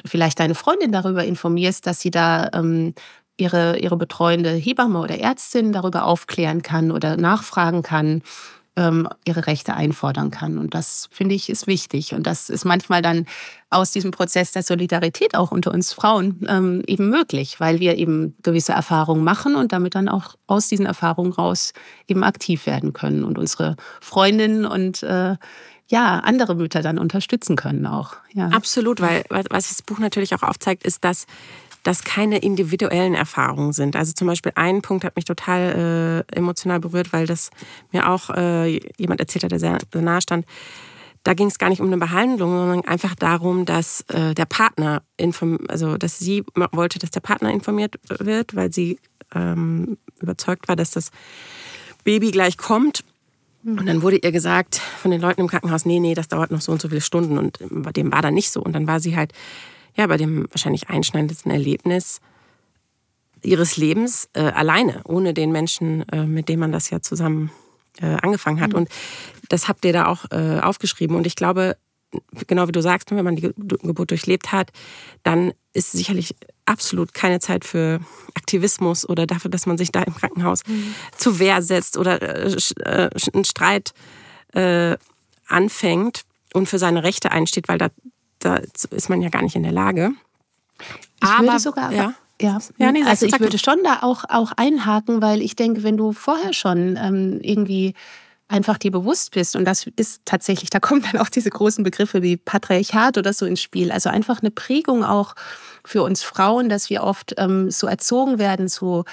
vielleicht deine Freundin darüber informierst, dass sie da ähm, ihre, ihre betreuende Hebamme oder Ärztin darüber aufklären kann oder nachfragen kann, ähm, ihre Rechte einfordern kann. Und das finde ich ist wichtig. Und das ist manchmal dann aus diesem Prozess der Solidarität auch unter uns Frauen ähm, eben möglich, weil wir eben gewisse Erfahrungen machen und damit dann auch aus diesen Erfahrungen raus eben aktiv werden können und unsere Freundinnen und äh, ja, andere Mütter dann unterstützen können auch. Ja. Absolut, weil was das Buch natürlich auch aufzeigt, ist, dass das keine individuellen Erfahrungen sind. Also zum Beispiel ein Punkt hat mich total äh, emotional berührt, weil das mir auch äh, jemand erzählt hat, der sehr nahe stand. Da ging es gar nicht um eine Behandlung, sondern einfach darum, dass äh, der Partner also dass sie wollte, dass der Partner informiert wird, weil sie ähm, überzeugt war, dass das Baby gleich kommt und dann wurde ihr gesagt von den Leuten im Krankenhaus, nee, nee, das dauert noch so und so viele Stunden. Und bei dem war dann nicht so. Und dann war sie halt, ja, bei dem wahrscheinlich einschneidendsten Erlebnis ihres Lebens äh, alleine, ohne den Menschen, äh, mit dem man das ja zusammen äh, angefangen hat. Mhm. Und das habt ihr da auch äh, aufgeschrieben. Und ich glaube, genau wie du sagst, wenn man die Geburt durchlebt hat, dann ist sicherlich absolut keine Zeit für Aktivismus oder dafür, dass man sich da im Krankenhaus mhm. zur Wehr setzt oder äh, äh einen Streit äh, anfängt und für seine Rechte einsteht, weil da, da ist man ja gar nicht in der Lage. Ich Aber, würde sogar, ja. Ja, ja nee, also ich würde schon da auch, auch einhaken, weil ich denke, wenn du vorher schon ähm, irgendwie einfach dir bewusst bist. Und das ist tatsächlich, da kommen dann auch diese großen Begriffe wie Patriarchat oder so ins Spiel. Also einfach eine Prägung auch für uns Frauen, dass wir oft ähm, so erzogen werden, so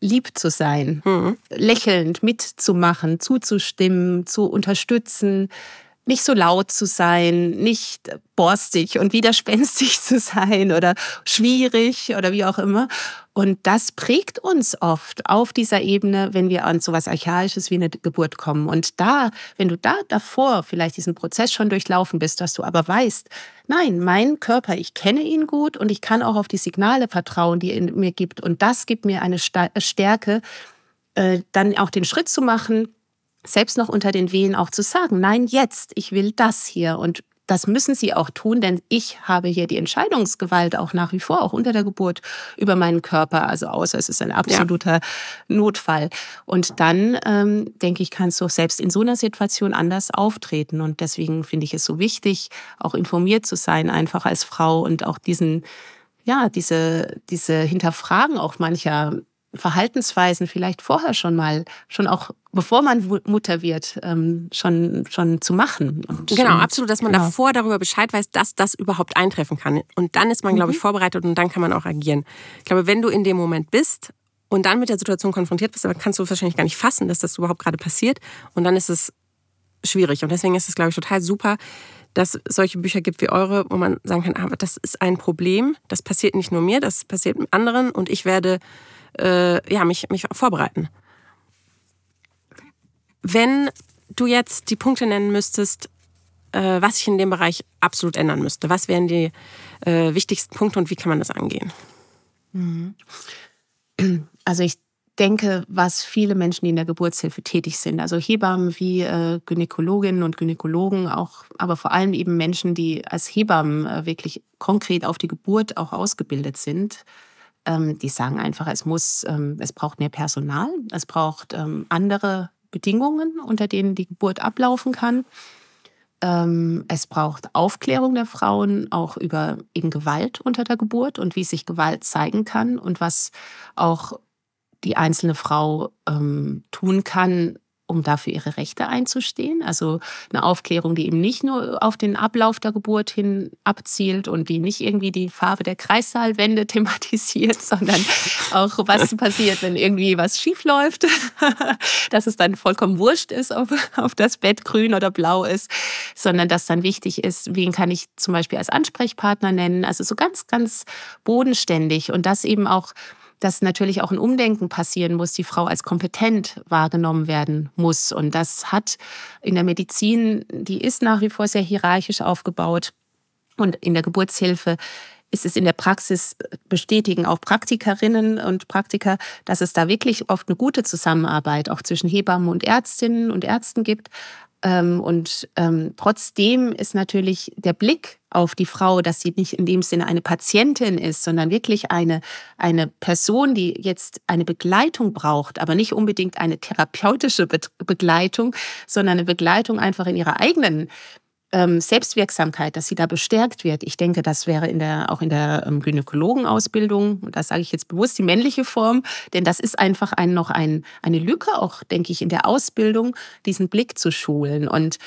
lieb zu sein, mhm. lächelnd mitzumachen, zuzustimmen, zu unterstützen, nicht so laut zu sein, nicht borstig und widerspenstig *laughs* zu sein oder schwierig oder wie auch immer. Und das prägt uns oft auf dieser Ebene, wenn wir an so was Archaisches wie eine Geburt kommen. Und da, wenn du da davor vielleicht diesen Prozess schon durchlaufen bist, dass du aber weißt, nein, mein Körper, ich kenne ihn gut und ich kann auch auf die Signale vertrauen, die er mir gibt. Und das gibt mir eine Stärke, äh, dann auch den Schritt zu machen, selbst noch unter den Wehen auch zu sagen, nein, jetzt, ich will das hier. Und das müssen sie auch tun, denn ich habe hier die Entscheidungsgewalt auch nach wie vor, auch unter der Geburt, über meinen Körper, also außer es ist ein absoluter ja. Notfall. Und dann, ähm, denke ich, kannst du selbst in so einer Situation anders auftreten. Und deswegen finde ich es so wichtig, auch informiert zu sein, einfach als Frau und auch diesen, ja, diese, diese Hinterfragen auch mancher Verhaltensweisen vielleicht vorher schon mal, schon auch bevor man Mutter wird, ähm, schon, schon zu machen. Genau, absolut, dass man genau. davor darüber Bescheid weiß, dass das überhaupt eintreffen kann. Und dann ist man, mhm. glaube ich, mhm. vorbereitet und dann kann man auch agieren. Ich glaube, wenn du in dem Moment bist und dann mit der Situation konfrontiert bist, dann kannst du wahrscheinlich gar nicht fassen, dass das überhaupt gerade passiert. Und dann ist es schwierig. Und deswegen ist es, glaube ich, total super, dass es solche Bücher gibt wie eure, wo man sagen kann, aber das ist ein Problem, das passiert nicht nur mir, das passiert mit anderen und ich werde äh, ja, mich, mich vorbereiten. Wenn du jetzt die Punkte nennen müsstest, äh, was sich in dem Bereich absolut ändern müsste, was wären die äh, wichtigsten Punkte und wie kann man das angehen? Mhm. Also ich denke, was viele Menschen, die in der Geburtshilfe tätig sind, also Hebammen wie äh, Gynäkologinnen und Gynäkologen, auch, aber vor allem eben Menschen, die als Hebammen äh, wirklich konkret auf die Geburt auch ausgebildet sind, ähm, die sagen einfach, es muss, ähm, es braucht mehr Personal, es braucht ähm, andere Bedingungen, unter denen die Geburt ablaufen kann. Ähm, es braucht Aufklärung der Frauen auch über eben Gewalt unter der Geburt und wie sich Gewalt zeigen kann und was auch die einzelne Frau ähm, tun kann, um dafür ihre Rechte einzustehen. Also eine Aufklärung, die eben nicht nur auf den Ablauf der Geburt hin abzielt und die nicht irgendwie die Farbe der Kreissaalwände *laughs* thematisiert, sondern auch was passiert, wenn irgendwie was schief läuft, *laughs* dass es dann vollkommen wurscht ist, ob, ob das Bett grün oder blau ist, sondern dass dann wichtig ist, wen kann ich zum Beispiel als Ansprechpartner nennen. Also so ganz, ganz bodenständig und das eben auch dass natürlich auch ein Umdenken passieren muss, die Frau als kompetent wahrgenommen werden muss. Und das hat in der Medizin, die ist nach wie vor sehr hierarchisch aufgebaut. Und in der Geburtshilfe ist es in der Praxis bestätigen auch Praktikerinnen und Praktiker, dass es da wirklich oft eine gute Zusammenarbeit auch zwischen Hebammen und Ärztinnen und Ärzten gibt. Ähm, und ähm, trotzdem ist natürlich der Blick auf die Frau, dass sie nicht in dem Sinne eine Patientin ist, sondern wirklich eine, eine Person, die jetzt eine Begleitung braucht, aber nicht unbedingt eine therapeutische Begleitung, sondern eine Begleitung einfach in ihrer eigenen Selbstwirksamkeit, dass sie da bestärkt wird. Ich denke, das wäre in der, auch in der ähm, Gynäkologenausbildung, und das sage ich jetzt bewusst, die männliche Form, denn das ist einfach ein, noch ein, eine Lücke, auch denke ich, in der Ausbildung, diesen Blick zu schulen. Und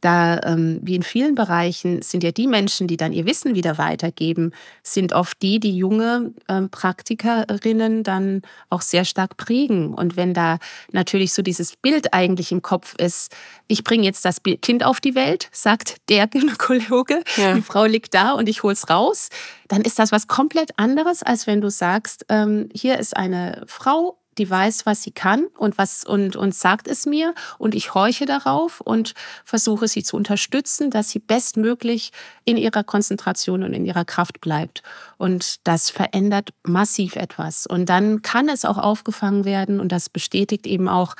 da, ähm, wie in vielen Bereichen, sind ja die Menschen, die dann ihr Wissen wieder weitergeben, sind oft die, die junge ähm, Praktikerinnen dann auch sehr stark prägen. Und wenn da natürlich so dieses Bild eigentlich im Kopf ist, ich bringe jetzt das Kind auf die Welt, sagt der *laughs* Gynäkologe, ja. die Frau liegt da und ich hol's raus, dann ist das was komplett anderes, als wenn du sagst, ähm, hier ist eine Frau die weiß, was sie kann und was und, und sagt es mir und ich horche darauf und versuche sie zu unterstützen, dass sie bestmöglich in ihrer Konzentration und in ihrer Kraft bleibt. Und das verändert massiv etwas. Und dann kann es auch aufgefangen werden und das bestätigt eben auch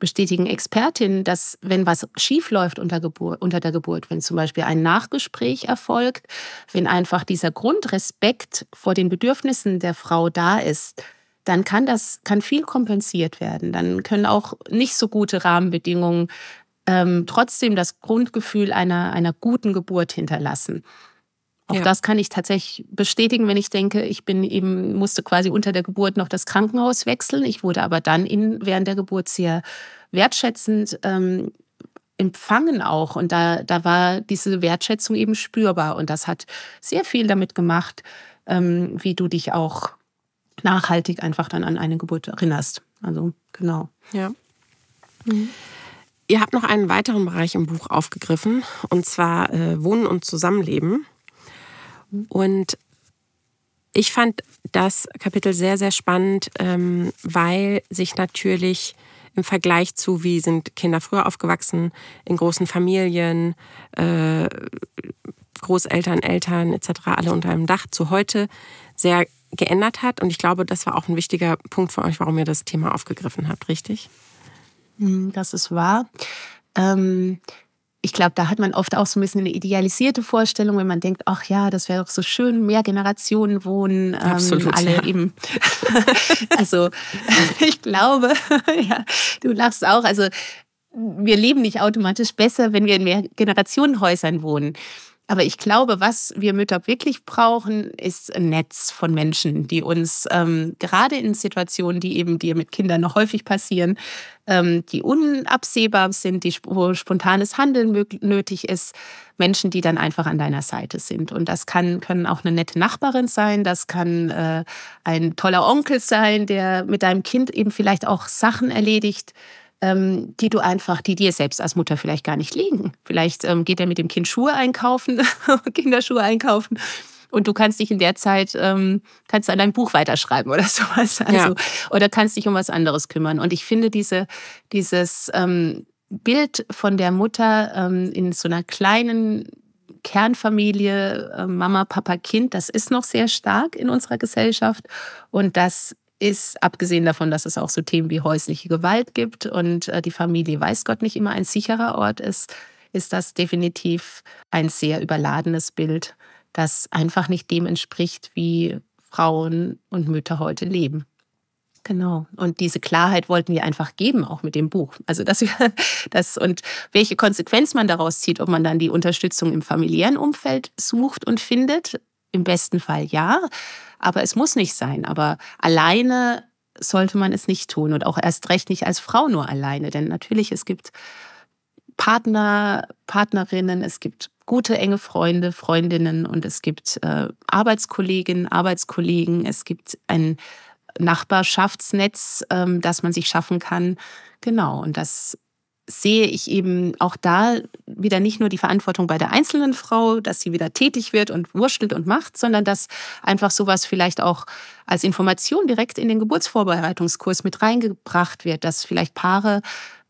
bestätigen Expertinnen, dass wenn was schiefläuft unter, Geburt, unter der Geburt, wenn zum Beispiel ein Nachgespräch erfolgt, wenn einfach dieser Grundrespekt vor den Bedürfnissen der Frau da ist, dann kann das kann viel kompensiert werden. Dann können auch nicht so gute Rahmenbedingungen ähm, trotzdem das Grundgefühl einer, einer guten Geburt hinterlassen. Auch ja. das kann ich tatsächlich bestätigen, wenn ich denke, ich bin eben, musste quasi unter der Geburt noch das Krankenhaus wechseln. Ich wurde aber dann in, während der Geburt sehr wertschätzend ähm, empfangen auch. Und da, da war diese Wertschätzung eben spürbar. Und das hat sehr viel damit gemacht, ähm, wie du dich auch nachhaltig einfach dann an eine Geburt erinnerst. Also genau. Ja. Mhm. Ihr habt noch einen weiteren Bereich im Buch aufgegriffen, und zwar äh, Wohnen und Zusammenleben. Und ich fand das Kapitel sehr, sehr spannend, ähm, weil sich natürlich im Vergleich zu, wie sind Kinder früher aufgewachsen, in großen Familien, äh, Großeltern, Eltern etc., alle unter einem Dach, zu heute sehr geändert hat. Und ich glaube, das war auch ein wichtiger Punkt für euch, warum ihr das Thema aufgegriffen habt, richtig? Hm, das ist wahr. Ähm, ich glaube, da hat man oft auch so ein bisschen eine idealisierte Vorstellung, wenn man denkt, ach ja, das wäre doch so schön, mehr Generationen wohnen, ähm, Absolut, alle ja. eben. *laughs* also *laughs* ich glaube, *laughs* ja, du lachst auch. Also wir leben nicht automatisch besser, wenn wir in mehr Generationenhäusern wohnen. Aber ich glaube, was wir Mütter wirklich brauchen, ist ein Netz von Menschen, die uns ähm, gerade in Situationen, die eben dir mit Kindern noch häufig passieren, ähm, die unabsehbar sind, die, wo spontanes Handeln nötig ist, Menschen, die dann einfach an deiner Seite sind. Und das kann, können auch eine nette Nachbarin sein, das kann äh, ein toller Onkel sein, der mit deinem Kind eben vielleicht auch Sachen erledigt, ähm, die du einfach, die dir selbst als Mutter vielleicht gar nicht liegen. Vielleicht ähm, geht er mit dem Kind Schuhe einkaufen, *laughs* Kinderschuhe einkaufen und du kannst dich in der Zeit, ähm, kannst an dein Buch weiterschreiben oder *laughs* sowas. Also, ja. Oder kannst dich um was anderes kümmern. Und ich finde diese, dieses ähm, Bild von der Mutter ähm, in so einer kleinen Kernfamilie, äh, Mama, Papa, Kind, das ist noch sehr stark in unserer Gesellschaft. Und das ist, abgesehen davon, dass es auch so Themen wie häusliche Gewalt gibt und äh, die Familie weiß Gott nicht immer ein sicherer Ort ist, ist das definitiv ein sehr überladenes Bild, das einfach nicht dem entspricht, wie Frauen und Mütter heute leben. Genau. Und diese Klarheit wollten wir einfach geben, auch mit dem Buch. Also, dass wir *laughs* das und welche Konsequenz man daraus zieht, ob man dann die Unterstützung im familiären Umfeld sucht und findet. Im besten Fall ja. Aber es muss nicht sein. Aber alleine sollte man es nicht tun und auch erst recht nicht als Frau nur alleine. Denn natürlich, es gibt Partner, Partnerinnen, es gibt gute, enge Freunde, Freundinnen und es gibt äh, Arbeitskolleginnen, Arbeitskollegen, es gibt ein Nachbarschaftsnetz, ähm, das man sich schaffen kann. Genau, und das sehe ich eben auch da wieder nicht nur die Verantwortung bei der einzelnen Frau, dass sie wieder tätig wird und wurstelt und macht, sondern dass einfach sowas vielleicht auch als Information direkt in den Geburtsvorbereitungskurs mit reingebracht wird, dass vielleicht Paare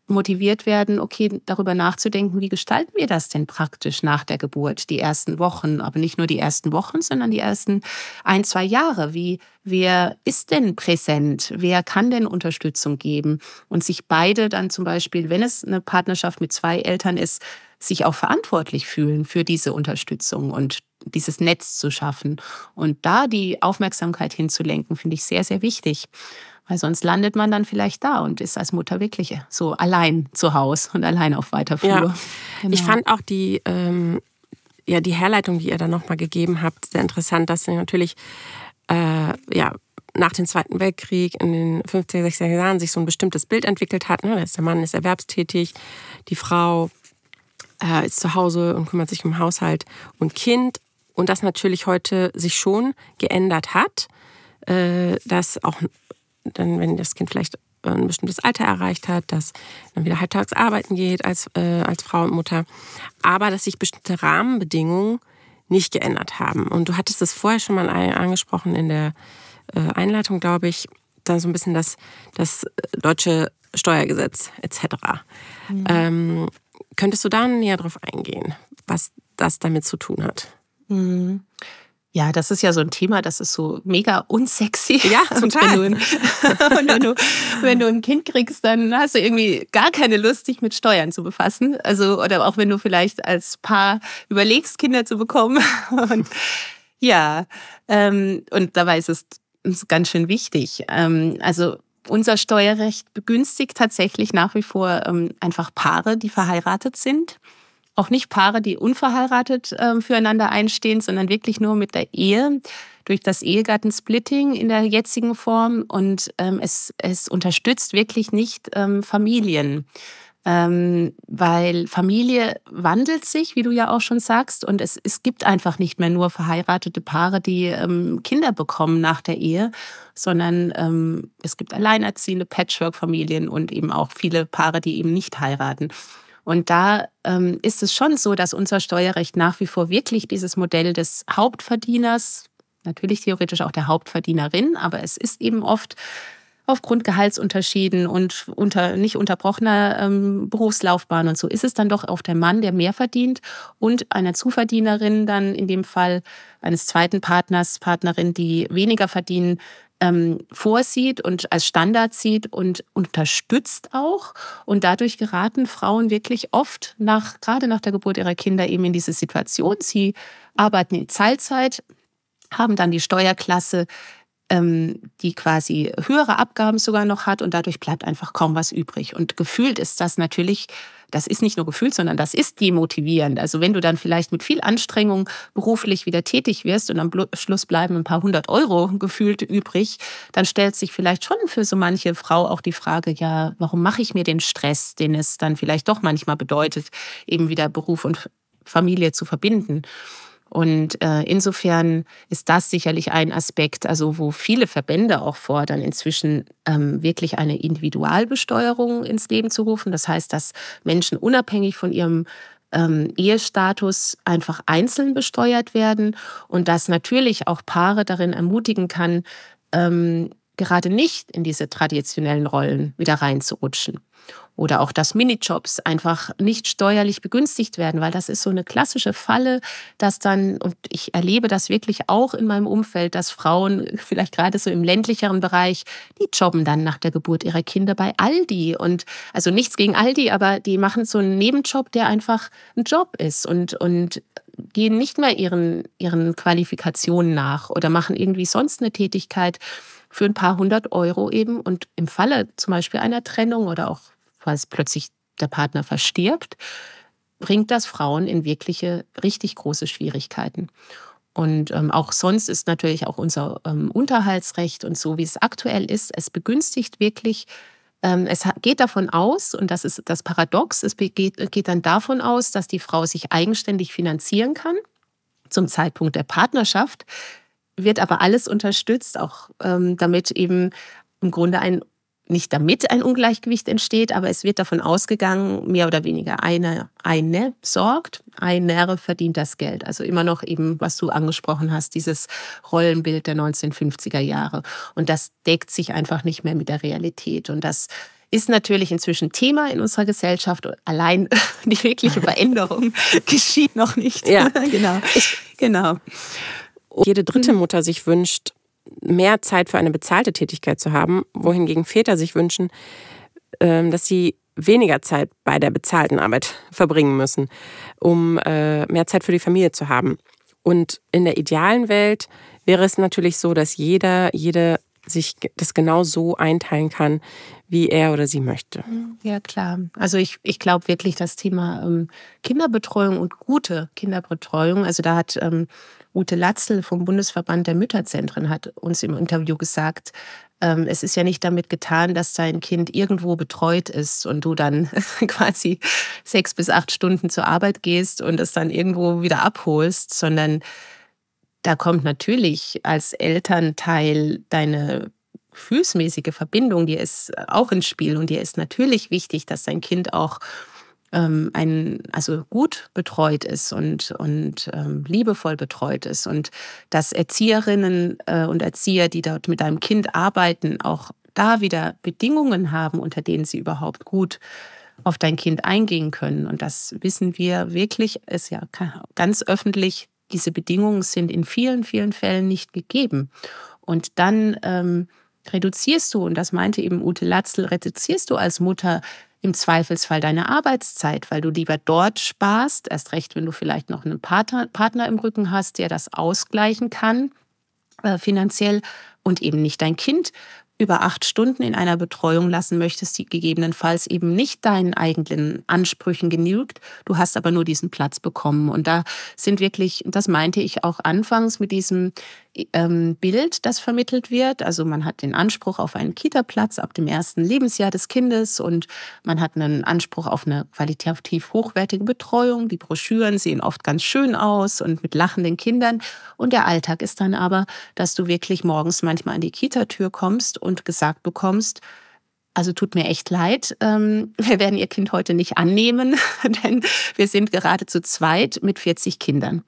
motiviert werden, okay, darüber nachzudenken, wie gestalten wir das denn praktisch nach der Geburt, die ersten Wochen, aber nicht nur die ersten Wochen, sondern die ersten ein, zwei Jahre. Wie, wer ist denn präsent? Wer kann denn Unterstützung geben? Und sich beide dann zum Beispiel, wenn es eine Partnerschaft mit zwei Eltern ist, sich auch verantwortlich fühlen für diese Unterstützung und dieses Netz zu schaffen. Und da die Aufmerksamkeit hinzulenken, finde ich sehr, sehr wichtig. Weil sonst landet man dann vielleicht da und ist als Mutter wirklich so allein zu Hause und allein auf weiter Flur. Ja. Genau. Ich fand auch die, ähm, ja, die Herleitung, die ihr da nochmal gegeben habt, sehr interessant, dass sie natürlich äh, ja, nach dem Zweiten Weltkrieg in den 50er, 60er Jahren sich so ein bestimmtes Bild entwickelt hat. Ne? Der Mann ist erwerbstätig, die Frau äh, ist zu Hause und kümmert sich um Haushalt und Kind. Und das natürlich heute sich schon geändert hat, äh, dass auch dann, wenn das Kind vielleicht ein bestimmtes Alter erreicht hat, dass dann wieder halbtags arbeiten geht als, äh, als Frau und Mutter, aber dass sich bestimmte Rahmenbedingungen nicht geändert haben. Und du hattest es vorher schon mal angesprochen in der äh, Einleitung, glaube ich, da so ein bisschen das, das deutsche Steuergesetz etc. Mhm. Ähm, könntest du da näher drauf eingehen, was das damit zu tun hat? Mhm. Ja, das ist ja so ein Thema, das ist so mega unsexy. Ja, *laughs* total. Und wenn, du, *laughs* und wenn, du, wenn du ein Kind kriegst, dann hast du irgendwie gar keine Lust, dich mit Steuern zu befassen. Also, oder auch wenn du vielleicht als Paar überlegst, Kinder zu bekommen. *laughs* Und ja, ähm, und dabei ist es ganz schön wichtig. Ähm, also unser Steuerrecht begünstigt tatsächlich nach wie vor ähm, einfach Paare, die verheiratet sind auch nicht Paare, die unverheiratet äh, füreinander einstehen, sondern wirklich nur mit der Ehe durch das Ehegattensplitting in der jetzigen Form. Und ähm, es, es unterstützt wirklich nicht ähm, Familien. Ähm, weil Familie wandelt sich, wie du ja auch schon sagst, und es, es gibt einfach nicht mehr nur verheiratete Paare, die ähm, Kinder bekommen nach der Ehe, sondern ähm, es gibt alleinerziehende Patchwork-Familien und eben auch viele Paare, die eben nicht heiraten. Und da ähm, ist es schon so, dass unser Steuerrecht nach wie vor wirklich dieses Modell des Hauptverdieners, natürlich theoretisch auch der Hauptverdienerin, aber es ist eben oft aufgrund Gehaltsunterschieden und unter nicht unterbrochener ähm, Berufslaufbahn und so ist es dann doch auf der Mann, der mehr verdient und einer Zuverdienerin dann in dem Fall eines zweiten Partners, Partnerin, die weniger verdienen, ähm, vorsieht und als Standard sieht und unterstützt auch. Und dadurch geraten Frauen wirklich oft nach, gerade nach der Geburt ihrer Kinder eben in diese Situation. Sie arbeiten in Teilzeit, haben dann die Steuerklasse, die quasi höhere Abgaben sogar noch hat und dadurch bleibt einfach kaum was übrig. Und gefühlt ist das natürlich das ist nicht nur gefühlt, sondern das ist demotivierend. Also wenn du dann vielleicht mit viel Anstrengung beruflich wieder tätig wirst und am Schluss bleiben ein paar hundert Euro gefühlt übrig, dann stellt sich vielleicht schon für so manche Frau auch die Frage, ja, warum mache ich mir den Stress, den es dann vielleicht doch manchmal bedeutet, eben wieder Beruf und Familie zu verbinden. Und äh, insofern ist das sicherlich ein Aspekt, also wo viele Verbände auch fordern, inzwischen ähm, wirklich eine Individualbesteuerung ins Leben zu rufen. Das heißt, dass Menschen unabhängig von ihrem ähm, Ehestatus einfach einzeln besteuert werden und das natürlich auch Paare darin ermutigen kann, ähm, gerade nicht in diese traditionellen Rollen wieder reinzurutschen. Oder auch, dass Minijobs einfach nicht steuerlich begünstigt werden, weil das ist so eine klassische Falle, dass dann, und ich erlebe das wirklich auch in meinem Umfeld, dass Frauen, *laughs* vielleicht gerade so im ländlicheren Bereich, die jobben dann nach der Geburt ihrer Kinder bei Aldi. Und also nichts gegen Aldi, aber die machen so einen Nebenjob, der einfach ein Job ist und, und gehen nicht mehr ihren, ihren Qualifikationen nach oder machen irgendwie sonst eine Tätigkeit für ein paar hundert Euro eben. Und im Falle zum Beispiel einer Trennung oder auch falls plötzlich der Partner verstirbt, bringt das Frauen in wirkliche, richtig große Schwierigkeiten. Und ähm, auch sonst ist natürlich auch unser ähm, Unterhaltsrecht und so, wie es aktuell ist, es begünstigt wirklich, ähm, es geht davon aus, und das ist das Paradox, es geht, geht dann davon aus, dass die Frau sich eigenständig finanzieren kann zum Zeitpunkt der Partnerschaft, wird aber alles unterstützt, auch ähm, damit eben im Grunde ein nicht damit ein Ungleichgewicht entsteht, aber es wird davon ausgegangen, mehr oder weniger eine, eine sorgt, eine verdient das Geld. Also immer noch eben, was du angesprochen hast, dieses Rollenbild der 1950er Jahre. Und das deckt sich einfach nicht mehr mit der Realität. Und das ist natürlich inzwischen Thema in unserer Gesellschaft. Allein *laughs* die wirkliche Veränderung *laughs* geschieht noch nicht. Ja, *laughs* genau. genau. Jede dritte Mutter sich wünscht, mehr Zeit für eine bezahlte Tätigkeit zu haben, wohingegen Väter sich wünschen, ähm, dass sie weniger Zeit bei der bezahlten Arbeit *laughs* verbringen müssen, um äh, mehr Zeit für die Familie zu haben. Und in der idealen Welt wäre es natürlich so, dass jeder, jede sich das genau so einteilen kann, wie er oder sie möchte. Ja, klar. Also ich, ich glaube wirklich, das Thema ähm, Kinderbetreuung und gute Kinderbetreuung, also da hat ähm, Ute Latzel vom Bundesverband der Mütterzentren hat uns im Interview gesagt, ähm, es ist ja nicht damit getan, dass dein Kind irgendwo betreut ist und du dann *laughs* quasi sechs bis acht Stunden zur Arbeit gehst und es dann irgendwo wieder abholst, sondern da kommt natürlich als Elternteil deine gefühlsmäßige Verbindung, die ist auch ins Spiel und dir ist natürlich wichtig, dass dein Kind auch ähm, ein, also gut betreut ist und, und ähm, liebevoll betreut ist und dass Erzieherinnen äh, und Erzieher, die dort mit deinem Kind arbeiten, auch da wieder Bedingungen haben, unter denen sie überhaupt gut auf dein Kind eingehen können. Und das wissen wir wirklich, ist ja ganz öffentlich, diese Bedingungen sind in vielen, vielen Fällen nicht gegeben. Und dann ähm, reduzierst du, und das meinte eben Ute Latzel, reduzierst du als Mutter im Zweifelsfall deine Arbeitszeit, weil du lieber dort sparst, erst recht, wenn du vielleicht noch einen Partner, Partner im Rücken hast, der das ausgleichen kann äh, finanziell und eben nicht dein Kind über acht Stunden in einer Betreuung lassen möchtest, die gegebenenfalls eben nicht deinen eigenen Ansprüchen genügt. Du hast aber nur diesen Platz bekommen. Und da sind wirklich, das meinte ich auch anfangs mit diesem ähm, Bild, das vermittelt wird. Also man hat den Anspruch auf einen Kita-Platz ab dem ersten Lebensjahr des Kindes und man hat einen Anspruch auf eine qualitativ hochwertige Betreuung. Die Broschüren sehen oft ganz schön aus und mit lachenden Kindern. Und der Alltag ist dann aber, dass du wirklich morgens manchmal an die Kita-Tür kommst und gesagt bekommst, also tut mir echt leid, ähm, *laughs* wir werden Ihr Kind heute nicht annehmen, *laughs* denn wir sind gerade zu zweit mit 40 Kindern.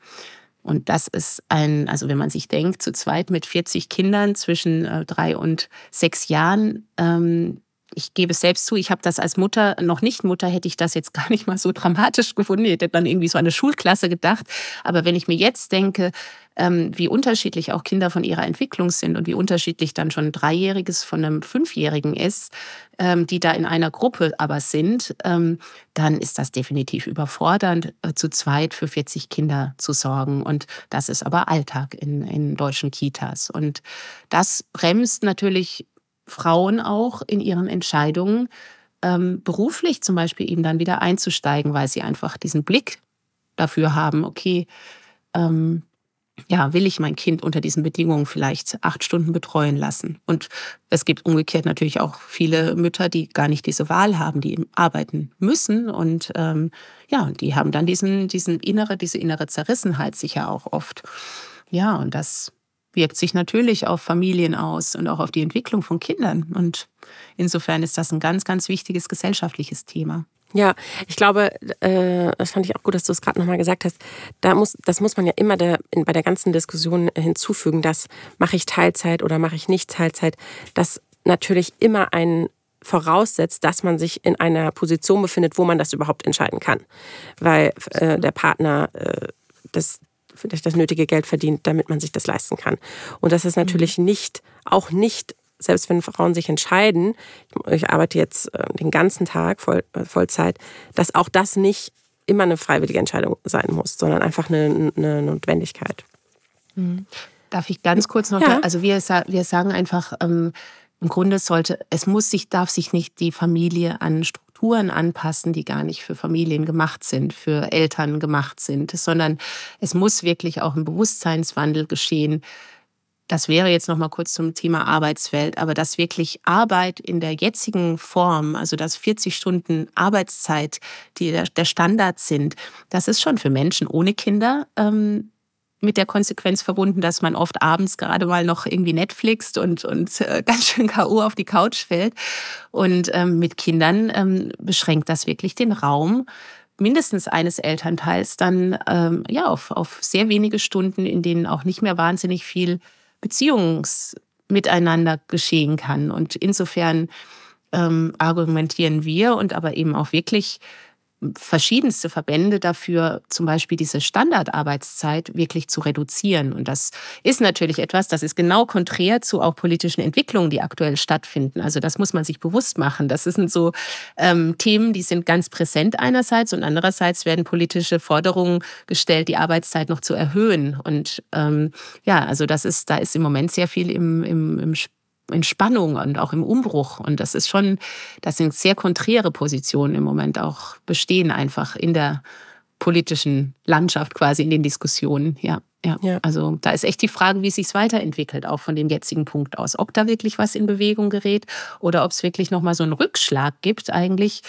Und das ist ein, also wenn man sich denkt, zu zweit mit 40 Kindern zwischen äh, drei und sechs Jahren, ähm, ich gebe es selbst zu, ich habe das als Mutter, noch nicht Mutter, hätte ich das jetzt gar nicht mal so dramatisch gefunden. Ich hätte dann irgendwie so eine Schulklasse gedacht. Aber wenn ich mir jetzt denke, ähm, wie unterschiedlich auch Kinder von ihrer Entwicklung sind und wie unterschiedlich dann schon ein Dreijähriges von einem Fünfjährigen ist, ähm, die da in einer Gruppe aber sind, ähm, dann ist das definitiv überfordernd, äh, zu zweit für 40 Kinder zu sorgen. Und das ist aber Alltag in, in deutschen Kitas. Und das bremst natürlich Frauen auch in ihren Entscheidungen, beruflich zum Beispiel eben dann wieder einzusteigen, weil sie einfach diesen Blick dafür haben, okay, ja, will ich mein Kind unter diesen Bedingungen vielleicht acht Stunden betreuen lassen? Und es gibt umgekehrt natürlich auch viele Mütter, die gar nicht diese Wahl haben, die arbeiten müssen und ähm, ja, die haben dann diesen, diesen innere, diese innere Zerrissenheit sicher auch oft. Ja, und das wirkt sich natürlich auf Familien aus und auch auf die Entwicklung von Kindern. Und insofern ist das ein ganz, ganz wichtiges gesellschaftliches Thema. Ja, ich glaube, äh, das fand ich auch gut, dass du es gerade nochmal gesagt hast. Da muss, das muss man ja immer der, bei der ganzen Diskussion hinzufügen, dass mache ich Teilzeit oder mache ich nicht Teilzeit, dass natürlich immer ein voraussetzt, dass man sich in einer Position befindet, wo man das überhaupt entscheiden kann. Weil äh, der Partner äh, das, vielleicht das nötige Geld verdient, damit man sich das leisten kann. Und das ist natürlich mhm. nicht, auch nicht selbst wenn Frauen sich entscheiden, ich arbeite jetzt äh, den ganzen Tag voll, äh, Vollzeit, dass auch das nicht immer eine freiwillige Entscheidung sein muss, sondern einfach eine, eine Notwendigkeit. Mhm. Darf ich ganz kurz noch, ja. also wir, wir sagen einfach, ähm, im Grunde sollte, es muss sich, darf sich nicht die Familie an Strukturen anpassen, die gar nicht für Familien gemacht sind, für Eltern gemacht sind, sondern es muss wirklich auch ein Bewusstseinswandel geschehen, das wäre jetzt noch mal kurz zum Thema Arbeitswelt, aber dass wirklich Arbeit in der jetzigen Form, also dass 40 Stunden Arbeitszeit, die der Standard sind, das ist schon für Menschen ohne Kinder ähm, mit der Konsequenz verbunden, dass man oft abends gerade mal noch irgendwie Netflixt und, und äh, *laughs* ganz schön K.O. auf die Couch fällt. Und ähm, mit Kindern ähm, beschränkt das wirklich den Raum mindestens eines Elternteils dann ähm, ja auf, auf sehr wenige Stunden, in denen auch nicht mehr wahnsinnig viel Beziehungsmiteinander geschehen kann. Und insofern ähm, argumentieren wir und aber eben auch wirklich verschiedenste Verbände dafür, zum Beispiel diese Standardarbeitszeit wirklich zu reduzieren. Und das ist natürlich etwas, das ist genau konträr zu auch politischen Entwicklungen, die aktuell stattfinden. Also das muss man sich bewusst machen. Das sind so ähm, Themen, die sind ganz präsent einerseits und andererseits werden politische Forderungen gestellt, die Arbeitszeit noch zu erhöhen. Und ähm, ja, also das ist, da ist im Moment sehr viel im, im, im in Spannung und auch im Umbruch. Und das ist schon, das sind sehr konträre Positionen im Moment auch bestehen einfach in der politischen Landschaft quasi in den Diskussionen. Ja, ja. ja. Also da ist echt die Frage, wie es sich weiterentwickelt, auch von dem jetzigen Punkt aus. Ob da wirklich was in Bewegung gerät oder ob es wirklich nochmal so einen Rückschlag gibt eigentlich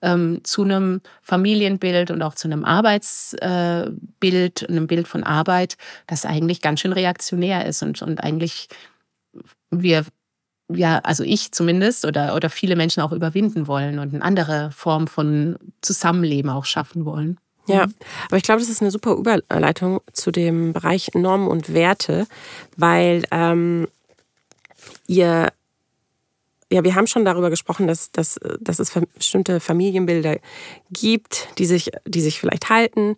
ähm, zu einem Familienbild und auch zu einem Arbeitsbild, äh, einem Bild von Arbeit, das eigentlich ganz schön reaktionär ist und, und eigentlich wir ja, also ich zumindest oder, oder viele Menschen auch überwinden wollen und eine andere Form von Zusammenleben auch schaffen wollen. Ja, mhm. aber ich glaube, das ist eine super Überleitung zu dem Bereich Normen und Werte, weil ähm, ihr, ja, wir haben schon darüber gesprochen, dass, dass, dass es bestimmte Familienbilder gibt, die sich, die sich vielleicht halten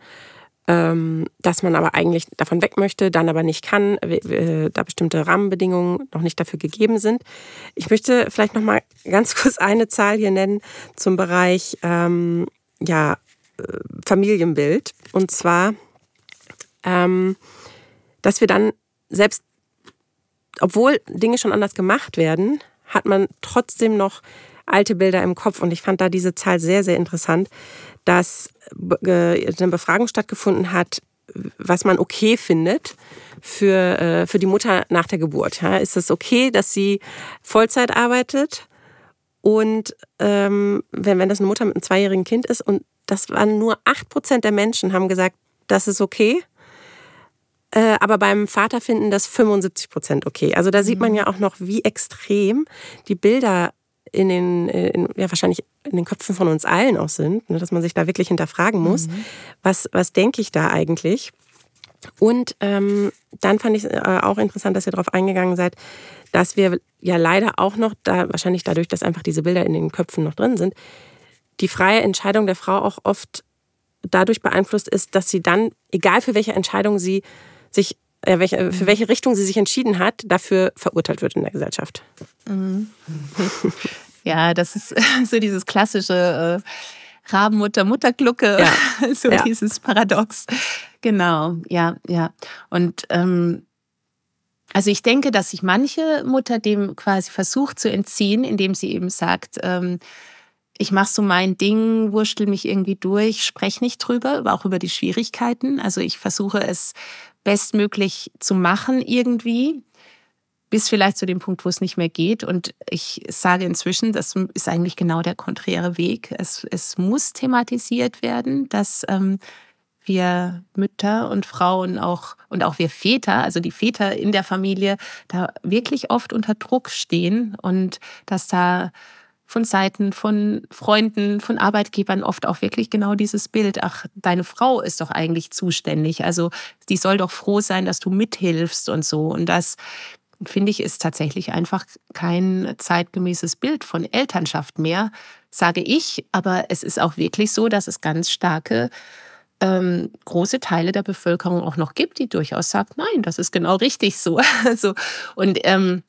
dass man aber eigentlich davon weg möchte, dann aber nicht kann, da bestimmte Rahmenbedingungen noch nicht dafür gegeben sind. Ich möchte vielleicht noch mal ganz *laughs* kurz eine Zahl hier nennen zum Bereich ähm, ja, äh, Familienbild. Und zwar, ähm, dass wir dann selbst, obwohl Dinge schon anders gemacht werden, hat man trotzdem noch alte Bilder im Kopf. Und ich fand da diese Zahl sehr, sehr interessant, dass äh, eine Befragung stattgefunden hat, was man okay findet für, äh, für die Mutter nach der Geburt. Ist es okay, dass sie Vollzeit arbeitet? Und ähm, wenn, wenn das eine Mutter mit einem zweijährigen Kind ist, und das waren nur 8% der Menschen, haben gesagt, das ist okay. Äh, aber beim Vater finden das 75% okay. Also da sieht man mhm. ja auch noch, wie extrem die Bilder in den, äh, in, ja, wahrscheinlich in den Köpfen von uns allen auch sind, ne, dass man sich da wirklich hinterfragen muss, mhm. was, was denke ich da eigentlich? Und ähm, dann fand ich äh, auch interessant, dass ihr darauf eingegangen seid, dass wir ja leider auch noch, da, wahrscheinlich dadurch, dass einfach diese Bilder in den Köpfen noch drin sind, die freie Entscheidung der Frau auch oft dadurch beeinflusst ist, dass sie dann, egal für welche Entscheidung sie sich äh, für mhm. welche Richtung sie sich entschieden hat, dafür verurteilt wird in der Gesellschaft. Mhm. *laughs* Ja, das ist *laughs* so dieses klassische äh, Rabenmutter, Mutterglucke, ja. *laughs* so ja. dieses Paradox. Genau, ja, ja. Und ähm, also ich denke, dass sich manche Mutter dem quasi versucht zu entziehen, indem sie eben sagt, ähm, ich mache so mein Ding, wurschtel mich irgendwie durch, spreche nicht drüber, aber auch über die Schwierigkeiten. Also ich versuche es bestmöglich zu machen irgendwie, bis vielleicht zu dem Punkt, wo es nicht mehr geht. Und ich sage inzwischen, das ist eigentlich genau der konträre Weg. Es, es muss thematisiert werden, dass ähm, wir Mütter und Frauen auch und auch wir Väter, also die Väter in der Familie, da wirklich oft unter Druck stehen und dass da von Seiten von Freunden, von Arbeitgebern oft auch wirklich genau dieses Bild, ach, deine Frau ist doch eigentlich zuständig, also die soll doch froh sein, dass du mithilfst und so. Und das finde ich, ist tatsächlich einfach kein zeitgemäßes Bild von Elternschaft mehr, sage ich. Aber es ist auch wirklich so, dass es ganz starke ähm, große Teile der Bevölkerung auch noch gibt, die durchaus sagt, nein, das ist genau richtig so. *laughs* also, und ähm,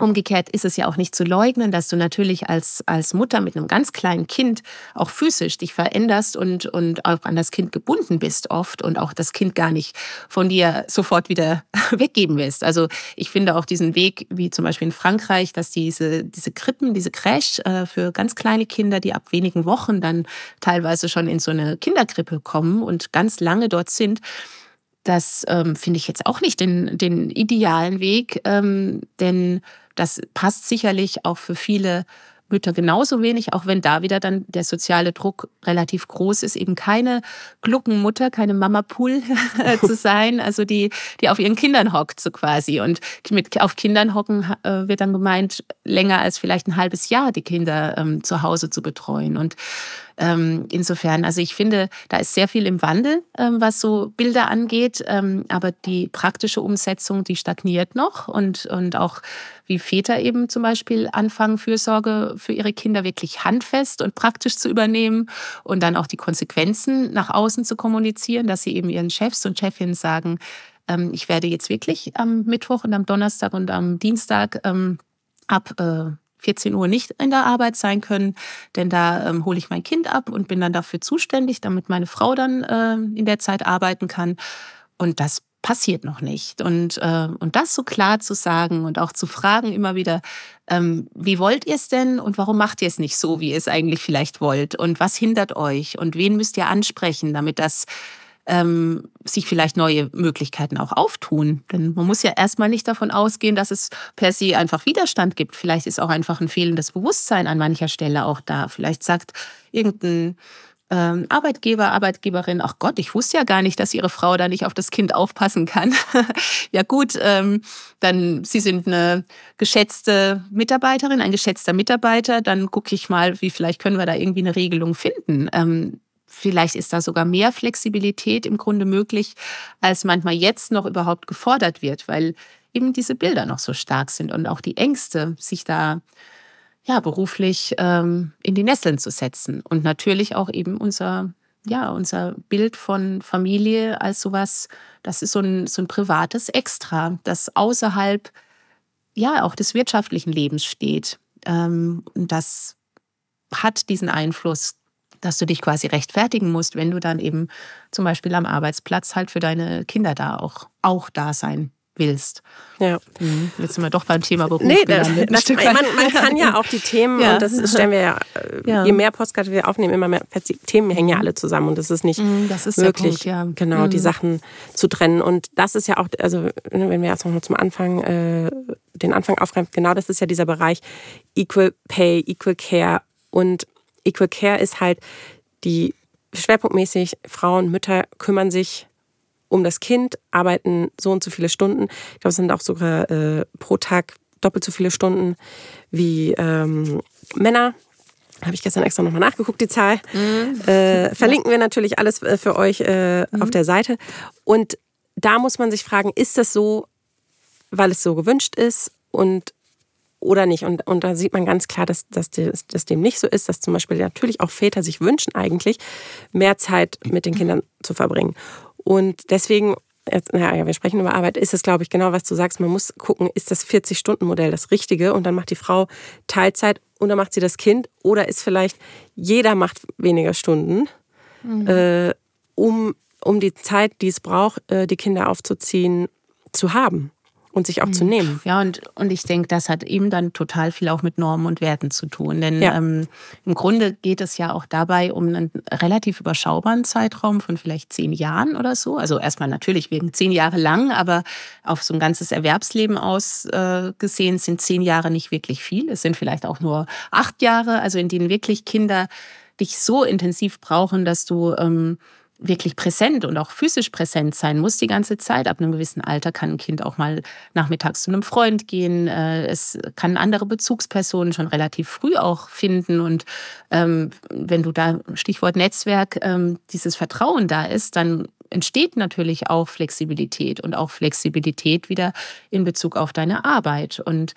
Umgekehrt ist es ja auch nicht zu leugnen, dass du natürlich als, als Mutter mit einem ganz kleinen Kind auch physisch dich veränderst und, und auch an das Kind gebunden bist oft und auch das Kind gar nicht von dir sofort wieder *laughs* weggeben willst. Also ich finde auch diesen Weg, wie zum Beispiel in Frankreich, dass diese, diese Krippen, diese Crash äh, für ganz kleine Kinder, die ab wenigen Wochen dann teilweise schon in so eine Kinderkrippe kommen und ganz lange dort sind, das ähm, finde ich jetzt auch nicht den, den idealen Weg, ähm, denn das passt sicherlich auch für viele Mütter genauso wenig, auch wenn da wieder dann der soziale Druck relativ groß ist, eben keine Gluckenmutter, keine Mama-Pool *laughs* zu *laughs* sein, also die, die auf ihren Kindern hockt so quasi. Und mit auf Kindern hocken äh, wird dann gemeint, länger als vielleicht ein halbes Jahr die Kinder ähm, zu Hause zu betreuen. Und ähm, insofern, also ich finde, da ist sehr viel im Wandel, ähm, was so Bilder angeht, ähm, aber die praktische Umsetzung, die stagniert noch. Und, und auch wie Väter eben zum Beispiel anfangen, Fürsorge für ihre Kinder wirklich handfest und praktisch zu übernehmen und dann auch die Konsequenzen nach außen zu kommunizieren, dass sie eben ihren Chefs und Chefinnen sagen, ähm, ich werde jetzt wirklich am Mittwoch und am Donnerstag und am Dienstag ähm, ab äh, 14 Uhr nicht in der Arbeit sein können, denn da ähm, hole ich mein Kind ab und bin dann dafür zuständig, damit meine Frau dann äh, in der Zeit arbeiten kann. Und das passiert noch nicht. Und, äh, und das so klar zu sagen und auch zu fragen immer wieder, ähm, wie wollt ihr es denn und warum macht ihr es nicht so, wie ihr es eigentlich vielleicht wollt? Und was hindert euch? Und wen müsst ihr ansprechen, damit das ähm, sich vielleicht neue Möglichkeiten auch auftun. Denn man muss ja erstmal nicht davon ausgehen, dass es per se einfach Widerstand gibt. Vielleicht ist auch einfach ein fehlendes Bewusstsein an mancher Stelle auch da. Vielleicht sagt irgendein ähm, Arbeitgeber, Arbeitgeberin, ach Gott, ich wusste ja gar nicht, dass ihre Frau da nicht auf das Kind aufpassen kann. *laughs* ja gut, ähm, dann Sie sind eine geschätzte Mitarbeiterin, ein geschätzter Mitarbeiter, dann gucke ich mal, wie vielleicht können wir da irgendwie eine Regelung finden. Ähm, Vielleicht ist da sogar mehr Flexibilität im Grunde möglich, als manchmal jetzt noch überhaupt gefordert wird, weil eben diese Bilder noch so stark sind und auch die Ängste, sich da ja beruflich ähm, in die Nesseln zu setzen und natürlich auch eben unser ja unser Bild von Familie als sowas, das ist so ein so ein privates Extra, das außerhalb ja auch des wirtschaftlichen Lebens steht. Ähm, und das hat diesen Einfluss dass du dich quasi rechtfertigen musst, wenn du dann eben zum Beispiel am Arbeitsplatz halt für deine Kinder da auch, auch da sein willst. Ja. Mhm. Jetzt sind wir doch beim Thema Beruf. Nee, *laughs* das, das, man, man, kann ja auch die Themen, ja. und das stellen wir ja, *laughs* äh, ja. je mehr Postkarten wir aufnehmen, immer mehr Themen hängen ja alle zusammen und es ist nicht mhm, das ist möglich, Punkt, ja. genau, mhm. die Sachen zu trennen. Und das ist ja auch, also ne, wenn wir jetzt noch mal zum Anfang, äh, den Anfang aufgreifen, genau das ist ja dieser Bereich Equal Pay, Equal Care und Equal Care ist halt die schwerpunktmäßig Frauen, Mütter kümmern sich um das Kind, arbeiten so und so viele Stunden. Ich glaube, es sind auch sogar äh, pro Tag doppelt so viele Stunden wie ähm, Männer. Habe ich gestern extra nochmal nachgeguckt, die Zahl. Mhm. Äh, verlinken wir natürlich alles äh, für euch äh, mhm. auf der Seite. Und da muss man sich fragen, ist das so, weil es so gewünscht ist? Und oder nicht. Und, und da sieht man ganz klar, dass, dass, das, dem nicht so ist, dass zum Beispiel natürlich auch Väter sich wünschen, eigentlich mehr Zeit mit den Kindern zu verbringen. Und deswegen, jetzt, naja, wir sprechen über Arbeit, ist es, glaube ich, genau, was du sagst. Man muss gucken, ist das 40-Stunden-Modell das Richtige? Und dann macht die Frau Teilzeit und dann macht sie das Kind. Oder ist vielleicht jeder macht weniger Stunden, mhm. äh, um, um die Zeit, die es braucht, äh, die Kinder aufzuziehen, zu haben. Und sich auch zu mhm. nehmen. Ja, und, und ich denke, das hat eben dann total viel auch mit Normen und Werten zu tun. Denn ja. ähm, im Grunde geht es ja auch dabei um einen relativ überschaubaren Zeitraum von vielleicht zehn Jahren oder so. Also erstmal natürlich wegen zehn Jahre lang, aber auf so ein ganzes Erwerbsleben ausgesehen äh, sind zehn Jahre nicht wirklich viel. Es sind vielleicht auch nur acht Jahre, also in denen wirklich Kinder dich so intensiv brauchen, dass du ähm, wirklich präsent und auch physisch präsent sein muss die ganze Zeit. Ab einem gewissen Alter kann ein Kind auch mal nachmittags zu einem Freund gehen. Äh, es kann andere Bezugspersonen schon relativ früh auch finden. Und ähm, wenn du da, Stichwort Netzwerk, ähm, dieses Vertrauen da ist, dann entsteht natürlich auch Flexibilität und auch Flexibilität wieder in Bezug auf deine Arbeit. Und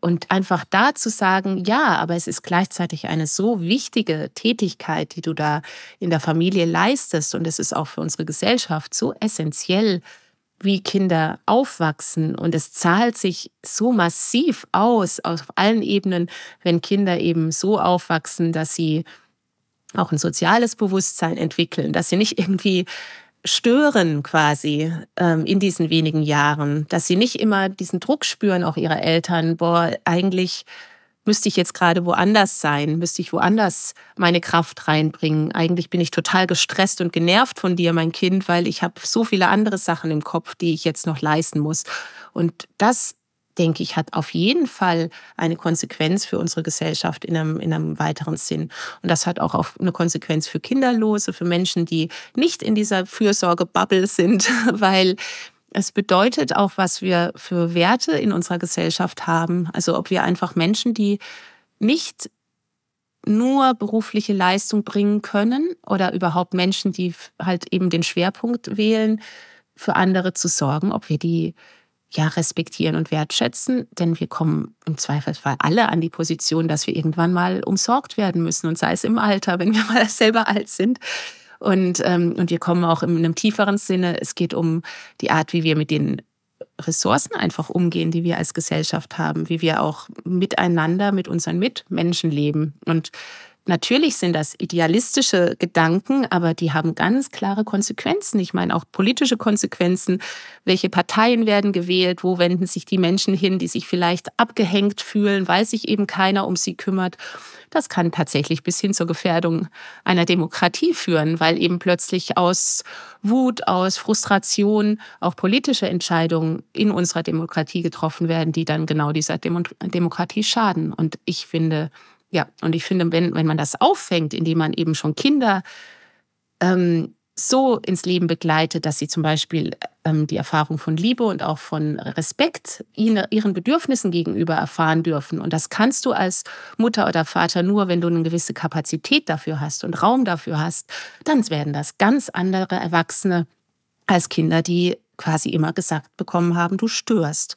und einfach da zu sagen, ja, aber es ist gleichzeitig eine so wichtige Tätigkeit, die du da in der Familie leistest. Und es ist auch für unsere Gesellschaft so essentiell, wie Kinder aufwachsen. Und es zahlt sich so massiv aus, auf allen Ebenen, wenn Kinder eben so aufwachsen, dass sie auch ein soziales Bewusstsein entwickeln, dass sie nicht irgendwie stören quasi ähm, in diesen wenigen Jahren, dass sie nicht immer diesen Druck spüren, auch ihre Eltern, boah, eigentlich müsste ich jetzt gerade woanders sein, müsste ich woanders meine Kraft reinbringen. Eigentlich bin ich total gestresst und genervt von dir, mein Kind, weil ich habe so viele andere Sachen im Kopf, die ich jetzt noch leisten muss. Und das denke ich, hat auf jeden Fall eine Konsequenz für unsere Gesellschaft in einem, in einem weiteren Sinn. Und das hat auch eine Konsequenz für Kinderlose, für Menschen, die nicht in dieser Fürsorge-Bubble sind, *laughs* weil es bedeutet auch, was wir für Werte in unserer Gesellschaft haben. Also ob wir einfach Menschen, die nicht nur berufliche Leistung bringen können oder überhaupt Menschen, die halt eben den Schwerpunkt wählen, für andere zu sorgen, ob wir die ja respektieren und wertschätzen, denn wir kommen im Zweifelsfall alle an die Position, dass wir irgendwann mal umsorgt werden müssen und sei es im Alter, wenn wir *laughs* mal selber alt sind. Und, ähm, und wir kommen auch in einem tieferen Sinne, es geht um die Art, wie wir mit den Ressourcen einfach umgehen, die wir als Gesellschaft haben, wie wir auch miteinander mit unseren Mitmenschen leben. Und Natürlich sind das idealistische Gedanken, aber die haben ganz klare Konsequenzen. Ich meine auch politische Konsequenzen. Welche Parteien werden gewählt? Wo wenden sich die Menschen hin, die sich vielleicht abgehängt fühlen, weil sich eben keiner um sie kümmert? Das kann tatsächlich bis hin zur Gefährdung einer Demokratie führen, weil eben plötzlich aus Wut, aus Frustration auch politische Entscheidungen in unserer Demokratie getroffen werden, die dann genau dieser Demokratie schaden. Und ich finde, ja, und ich finde, wenn, wenn man das auffängt, indem man eben schon Kinder ähm, so ins Leben begleitet, dass sie zum Beispiel ähm, die Erfahrung von Liebe und auch von Respekt ihnen, ihren Bedürfnissen gegenüber erfahren dürfen. Und das kannst du als Mutter oder Vater nur, wenn du eine gewisse Kapazität dafür hast und Raum dafür hast. Dann werden das ganz andere Erwachsene als Kinder, die quasi immer gesagt bekommen haben, du störst.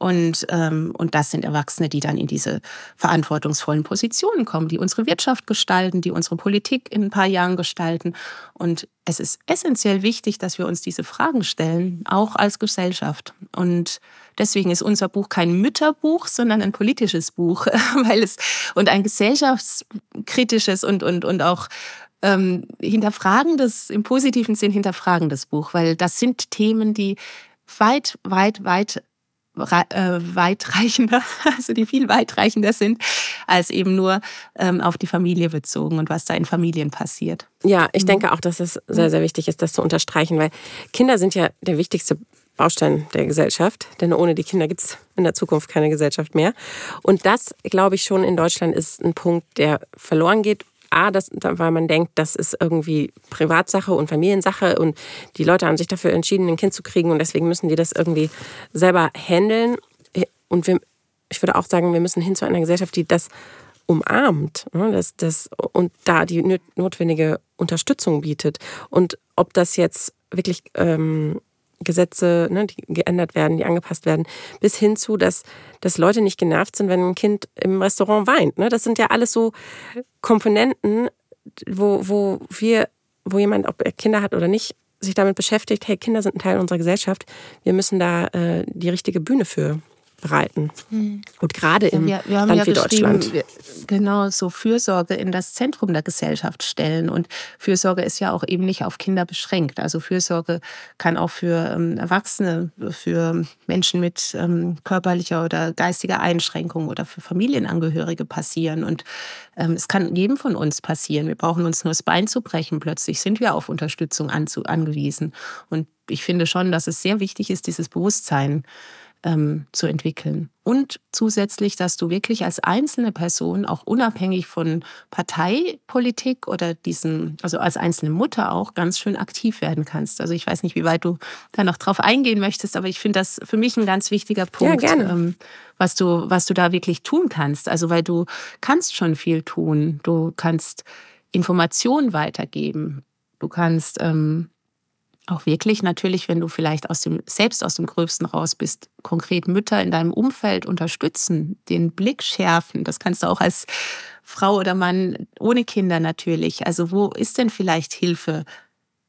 Und, ähm, und das sind Erwachsene, die dann in diese verantwortungsvollen Positionen kommen, die unsere Wirtschaft gestalten, die unsere Politik in ein paar Jahren gestalten. Und es ist essentiell wichtig, dass wir uns diese Fragen stellen, auch als Gesellschaft. Und deswegen ist unser Buch kein Mütterbuch, sondern ein politisches Buch, *laughs* weil es und ein gesellschaftskritisches und, und, und auch ähm, hinterfragendes, im positiven Sinn hinterfragendes Buch, weil das sind Themen, die weit, weit, weit weitreichender, *laughs* also die viel weitreichender sind, als eben nur ähm, auf die Familie bezogen und was da in Familien passiert. Ja, ich mhm. denke auch, dass es sehr, sehr wichtig ist, das zu unterstreichen, weil Kinder sind ja der wichtigste Baustein der Gesellschaft, denn ohne die Kinder gibt es in der Zukunft keine Gesellschaft mehr. Und das, glaube ich, schon in Deutschland ist ein Punkt, der verloren geht, A, das, weil man denkt, das ist irgendwie Privatsache und Familiensache und die Leute haben sich dafür entschieden, ein Kind zu kriegen und deswegen müssen die das irgendwie selber handeln. Und wir, ich würde auch sagen, wir müssen hin zu einer Gesellschaft, die das umarmt ne, das, das, und da die notwendige Unterstützung bietet. Und ob das jetzt wirklich ähm, Gesetze, ne, die geändert werden, die angepasst werden, bis hin zu, dass, dass Leute nicht genervt sind, wenn ein Kind im Restaurant weint. Ne? Das sind ja alles so Komponenten, wo, wo wir, wo jemand, ob er Kinder hat oder nicht, sich damit beschäftigt, hey, Kinder sind ein Teil unserer Gesellschaft, wir müssen da äh, die richtige Bühne für bereiten. Mhm. Und gerade im ja, wir, wir Land ja wie Deutschland. Genau, so Fürsorge in das Zentrum der Gesellschaft stellen. Und Fürsorge ist ja auch eben nicht auf Kinder beschränkt. Also Fürsorge kann auch für ähm, Erwachsene, für Menschen mit ähm, körperlicher oder geistiger Einschränkung oder für Familienangehörige passieren. Und ähm, es kann jedem von uns passieren. Wir brauchen uns nur das Bein zu brechen. Plötzlich sind wir auf Unterstützung angewiesen. Und ich finde schon, dass es sehr wichtig ist, dieses Bewusstsein ähm, zu entwickeln. Und zusätzlich, dass du wirklich als einzelne Person, auch unabhängig von Parteipolitik oder diesen, also als einzelne Mutter auch, ganz schön aktiv werden kannst. Also ich weiß nicht, wie weit du da noch drauf eingehen möchtest, aber ich finde das für mich ein ganz wichtiger Punkt, ja, ähm, was, du, was du da wirklich tun kannst. Also weil du kannst schon viel tun. Du kannst Informationen weitergeben. Du kannst ähm, auch wirklich natürlich, wenn du vielleicht aus dem, selbst aus dem Gröbsten raus bist, konkret Mütter in deinem Umfeld unterstützen, den Blick schärfen. Das kannst du auch als Frau oder Mann ohne Kinder natürlich. Also wo ist denn vielleicht Hilfe,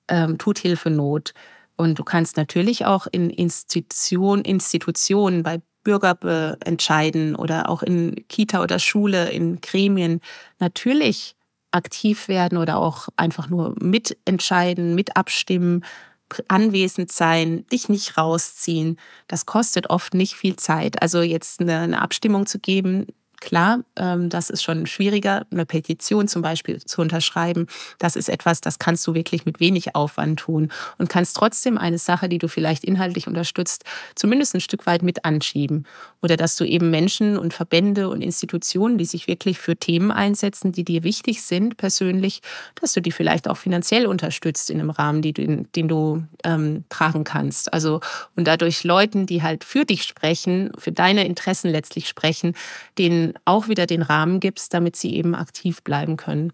ähm, tut Hilfe Not? Und du kannst natürlich auch in Institution, Institutionen bei Bürger entscheiden oder auch in Kita oder Schule, in Gremien natürlich aktiv werden oder auch einfach nur mitentscheiden, mit abstimmen, anwesend sein, dich nicht rausziehen. Das kostet oft nicht viel Zeit. Also jetzt eine, eine Abstimmung zu geben, Klar, ähm, das ist schon schwieriger, eine Petition zum Beispiel zu unterschreiben. Das ist etwas, das kannst du wirklich mit wenig Aufwand tun und kannst trotzdem eine Sache, die du vielleicht inhaltlich unterstützt, zumindest ein Stück weit mit anschieben. Oder dass du eben Menschen und Verbände und Institutionen, die sich wirklich für Themen einsetzen, die dir wichtig sind persönlich, dass du die vielleicht auch finanziell unterstützt in einem Rahmen, den, den du ähm, tragen kannst. Also und dadurch Leuten, die halt für dich sprechen, für deine Interessen letztlich sprechen, auch wieder den Rahmen gibst, damit sie eben aktiv bleiben können.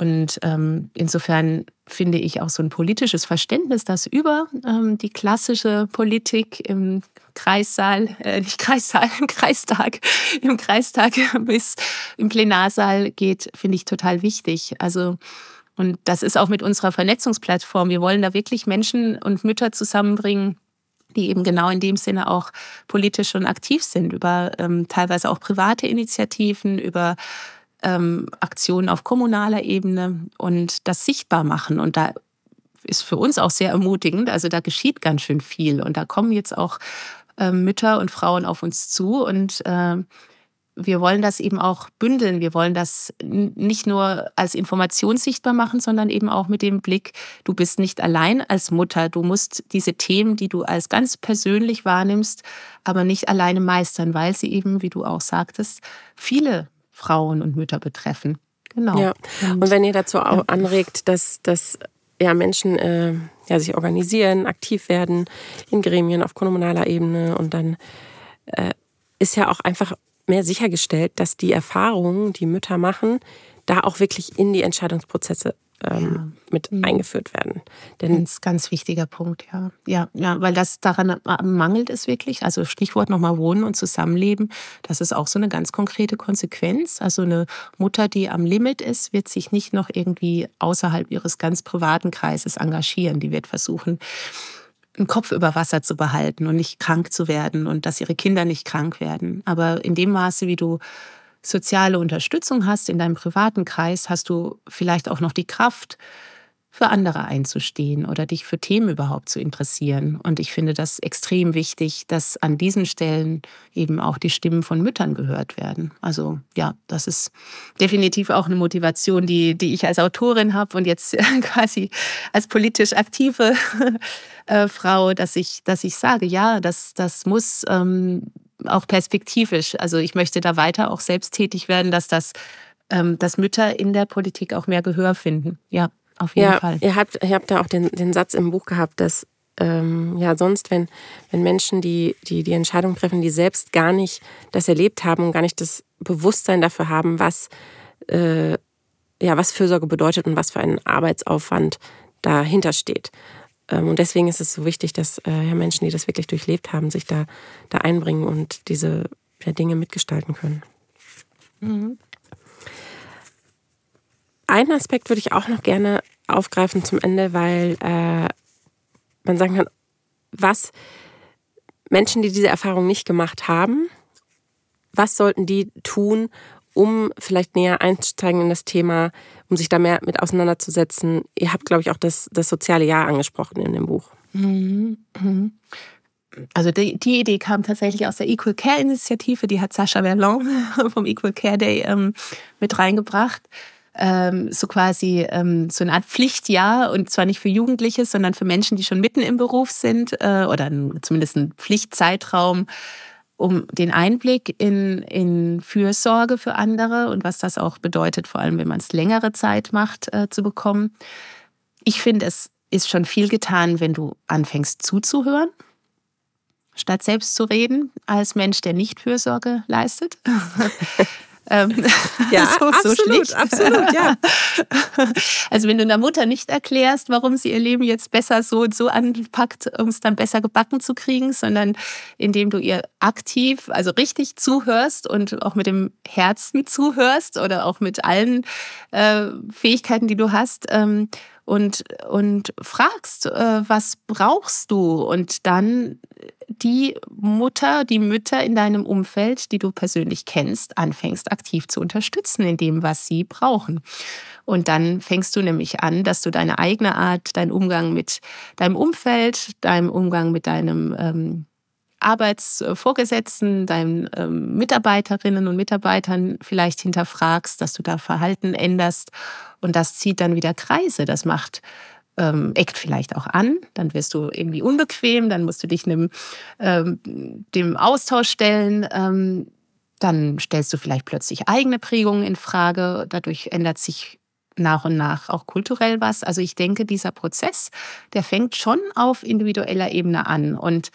Und ähm, insofern finde ich auch so ein politisches Verständnis, das über ähm, die klassische Politik im Kreissaal, äh, nicht Kreissaal, im Kreistag, im Kreistag bis im Plenarsaal geht, finde ich total wichtig. Also und das ist auch mit unserer Vernetzungsplattform. Wir wollen da wirklich Menschen und Mütter zusammenbringen, die eben genau in dem Sinne auch politisch schon aktiv sind, über ähm, teilweise auch private Initiativen, über ähm, Aktionen auf kommunaler Ebene und das sichtbar machen. Und da ist für uns auch sehr ermutigend. Also da geschieht ganz schön viel und da kommen jetzt auch äh, Mütter und Frauen auf uns zu und äh, wir wollen das eben auch bündeln. Wir wollen das nicht nur als Information sichtbar machen, sondern eben auch mit dem Blick, du bist nicht allein als Mutter. Du musst diese Themen, die du als ganz persönlich wahrnimmst, aber nicht alleine meistern, weil sie eben, wie du auch sagtest, viele Frauen und Mütter betreffen. Genau. Ja. Und wenn ihr dazu auch anregt, dass, dass ja, Menschen äh, ja, sich organisieren, aktiv werden in Gremien auf kommunaler Ebene und dann äh, ist ja auch einfach mehr sichergestellt, dass die Erfahrungen, die Mütter machen, da auch wirklich in die Entscheidungsprozesse ähm, ja. mit mhm. eingeführt werden. Denn ganz, ganz wichtiger Punkt, ja. Ja, ja, weil das daran mangelt es wirklich. Also Stichwort nochmal Wohnen und Zusammenleben, das ist auch so eine ganz konkrete Konsequenz. Also eine Mutter, die am Limit ist, wird sich nicht noch irgendwie außerhalb ihres ganz privaten Kreises engagieren. Die wird versuchen, einen Kopf über Wasser zu behalten und nicht krank zu werden und dass ihre Kinder nicht krank werden. Aber in dem Maße, wie du soziale Unterstützung hast in deinem privaten Kreis, hast du vielleicht auch noch die Kraft, für andere einzustehen oder dich für Themen überhaupt zu interessieren. Und ich finde das extrem wichtig, dass an diesen Stellen eben auch die Stimmen von Müttern gehört werden. Also ja, das ist definitiv auch eine Motivation, die, die ich als Autorin habe und jetzt *laughs* quasi als politisch aktive *laughs* äh, Frau, dass ich, dass ich sage, ja, das, das muss ähm, auch perspektivisch, also ich möchte da weiter auch selbst tätig werden, dass das ähm, dass Mütter in der Politik auch mehr Gehör finden. Ja auf jeden ja, Fall. Ihr habt, ihr habt da auch den, den Satz im Buch gehabt, dass ähm, ja sonst, wenn, wenn Menschen die, die die Entscheidung treffen, die selbst gar nicht das erlebt haben und gar nicht das Bewusstsein dafür haben, was, äh, ja, was Fürsorge bedeutet und was für ein Arbeitsaufwand dahinter steht. Ähm, und deswegen ist es so wichtig, dass äh, ja, Menschen, die das wirklich durchlebt haben, sich da, da einbringen und diese ja, Dinge mitgestalten können. Mhm. Einen Aspekt würde ich auch noch gerne aufgreifen zum Ende, weil äh, man sagen kann, was Menschen, die diese Erfahrung nicht gemacht haben, was sollten die tun, um vielleicht näher einzusteigen in das Thema, um sich da mehr mit auseinanderzusetzen? Ihr habt, glaube ich, auch das, das soziale Jahr angesprochen in dem Buch. Mhm. Mhm. Also die, die, Idee kam tatsächlich aus der Equal Care Initiative, die hat Sascha Verlon *laughs* vom Equal Care Day ähm, mit reingebracht. Ähm, so quasi ähm, so eine Art Pflichtjahr und zwar nicht für Jugendliche, sondern für Menschen, die schon mitten im Beruf sind äh, oder zumindest ein Pflichtzeitraum, um den Einblick in, in Fürsorge für andere und was das auch bedeutet, vor allem wenn man es längere Zeit macht, äh, zu bekommen. Ich finde, es ist schon viel getan, wenn du anfängst zuzuhören statt selbst zu reden, als Mensch, der nicht Fürsorge leistet. *laughs* Ähm, *laughs* ja, so, absolut, so absolut, ja. *laughs* Also wenn du einer Mutter nicht erklärst, warum sie ihr Leben jetzt besser so und so anpackt, um es dann besser gebacken zu kriegen, sondern indem du ihr aktiv, also richtig zuhörst und auch mit dem Herzen zuhörst oder auch mit allen äh, Fähigkeiten, die du hast, ähm, und, und fragst, äh, was brauchst du? Und dann die Mutter, die Mütter in deinem Umfeld, die du persönlich kennst, anfängst aktiv zu unterstützen in dem, was sie brauchen. Und dann fängst du nämlich an, dass du deine eigene Art, deinen Umgang mit deinem Umfeld, deinem Umgang mit deinem ähm, Arbeitsvorgesetzten, deinen ähm, Mitarbeiterinnen und Mitarbeitern vielleicht hinterfragst, dass du da Verhalten änderst und das zieht dann wieder Kreise. Das macht ähm, eckt vielleicht auch an, dann wirst du irgendwie unbequem, dann musst du dich einem, ähm, dem Austausch stellen, ähm, dann stellst du vielleicht plötzlich eigene Prägungen in Frage, dadurch ändert sich nach und nach auch kulturell was. Also ich denke, dieser Prozess, der fängt schon auf individueller Ebene an und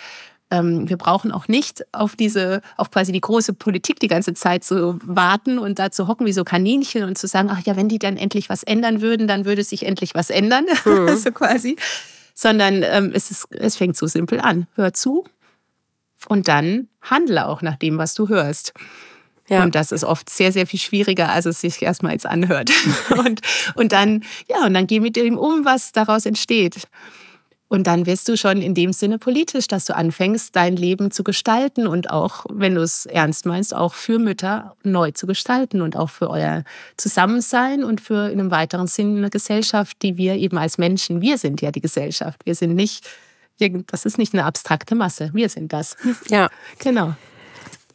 ähm, wir brauchen auch nicht auf diese, auf quasi die große Politik die ganze Zeit zu warten und da zu hocken wie so Kaninchen und zu sagen, ach ja, wenn die dann endlich was ändern würden, dann würde sich endlich was ändern, mhm. *laughs* so quasi. Sondern ähm, es, ist, es fängt so simpel an. Hör zu und dann handle auch nach dem, was du hörst. Ja. Und das ist oft sehr, sehr viel schwieriger, als es sich erstmal jetzt anhört. *laughs* und, und dann, ja, und dann geh mit dem um, was daraus entsteht. Und dann wirst du schon in dem Sinne politisch, dass du anfängst, dein Leben zu gestalten und auch, wenn du es ernst meinst, auch für Mütter neu zu gestalten und auch für euer Zusammensein und für in einem weiteren Sinn eine Gesellschaft, die wir eben als Menschen, wir sind ja die Gesellschaft. Wir sind nicht, das ist nicht eine abstrakte Masse, wir sind das. *laughs* Ja. Genau.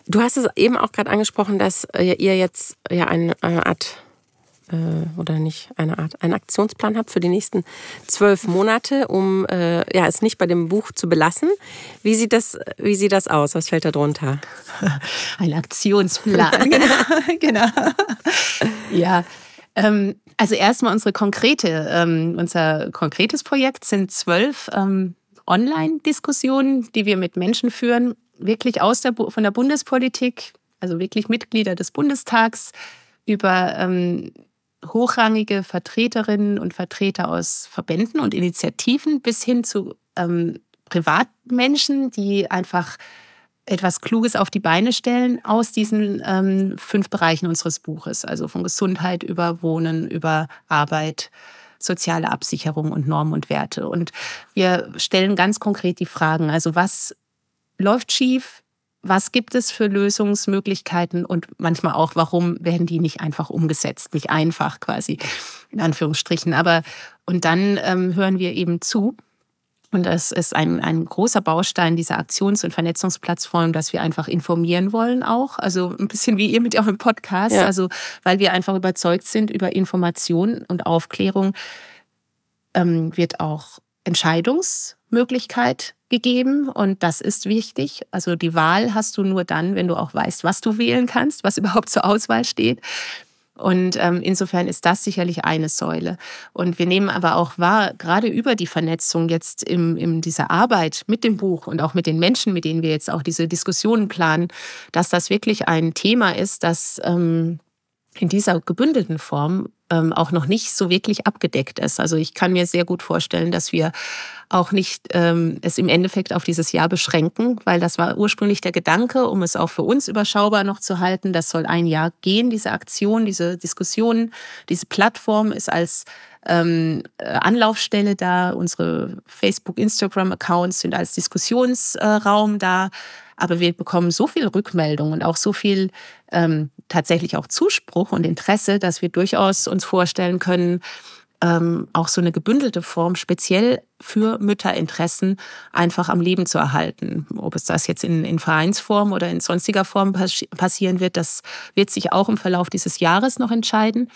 Du hast es eben auch gerade angesprochen, dass äh, ihr jetzt ja eine Art äh, oder nicht eine Art, einen Aktionsplan habt für die nächsten zwölf Monate, um äh, ja, es nicht bei dem Buch zu belassen. Wie sieht das, wie sieht das aus? Was fällt da drunter? *laughs* Ein Aktionsplan, *laughs* genau. genau. Ja. Ähm, also erstmal unsere konkrete, ähm, unser konkretes Projekt sind zwölf ähm, Online-Diskussionen, die wir mit Menschen führen, wirklich aus der, von der Bundespolitik, also wirklich Mitglieder des Bundestags, über ähm, hochrangige Vertreterinnen und Vertreter aus Verbänden und Initiativen bis hin zu ähm, Privatmenschen, die einfach etwas Kluges auf die Beine stellen aus diesen ähm, fünf Bereichen unseres Buches, also von Gesundheit über Wohnen, über Arbeit, soziale Absicherung und Normen und Werte. Und wir stellen ganz konkret die Fragen, also was läuft schief, was gibt es für Lösungsmöglichkeiten und manchmal auch, warum werden die nicht einfach umgesetzt, nicht einfach quasi, in Anführungsstrichen. Aber und dann ähm, hören wir eben zu. Und das ist ein, ein großer Baustein dieser Aktions- und Vernetzungsplattform, dass wir einfach informieren wollen auch. Also ein bisschen wie ihr mit eurem Podcast. Ja. Also weil wir einfach überzeugt sind über Information und Aufklärung, ähm, wird auch Entscheidungsmöglichkeit gegeben und das ist wichtig. Also die Wahl hast du nur dann, wenn du auch weißt, was du wählen kannst, was *laughs* überhaupt zur Auswahl steht. Und ähm, insofern ist das sicherlich eine Säule. Und wir nehmen aber auch wahr, gerade über die Vernetzung jetzt in, in dieser Arbeit mit dem Buch und auch mit den Menschen, mit denen wir jetzt auch diese Diskussionen planen, dass das wirklich ein Thema ist, das ähm, in dieser gebündelten Form ähm, auch noch nicht so wirklich abgedeckt ist. Also ich kann mir sehr gut vorstellen, dass wir auch nicht ähm, es im Endeffekt auf dieses Jahr beschränken, weil das war ursprünglich der Gedanke, um es auch für uns überschaubar noch zu halten. Das soll ein Jahr gehen, diese Aktion, diese Diskussion, diese Plattform ist als ähm, äh, Anlaufstelle da. Unsere Facebook, Instagram-Accounts sind als Diskussionsraum da. Aber wir bekommen so viel Rückmeldung und auch so viel ähm, tatsächlich auch Zuspruch und Interesse, dass wir durchaus uns vorstellen können, ähm, auch so eine gebündelte Form speziell für Mütterinteressen einfach am Leben zu erhalten. Ob es das jetzt in, in Vereinsform oder in sonstiger Form passieren wird, das wird sich auch im Verlauf dieses Jahres noch entscheiden.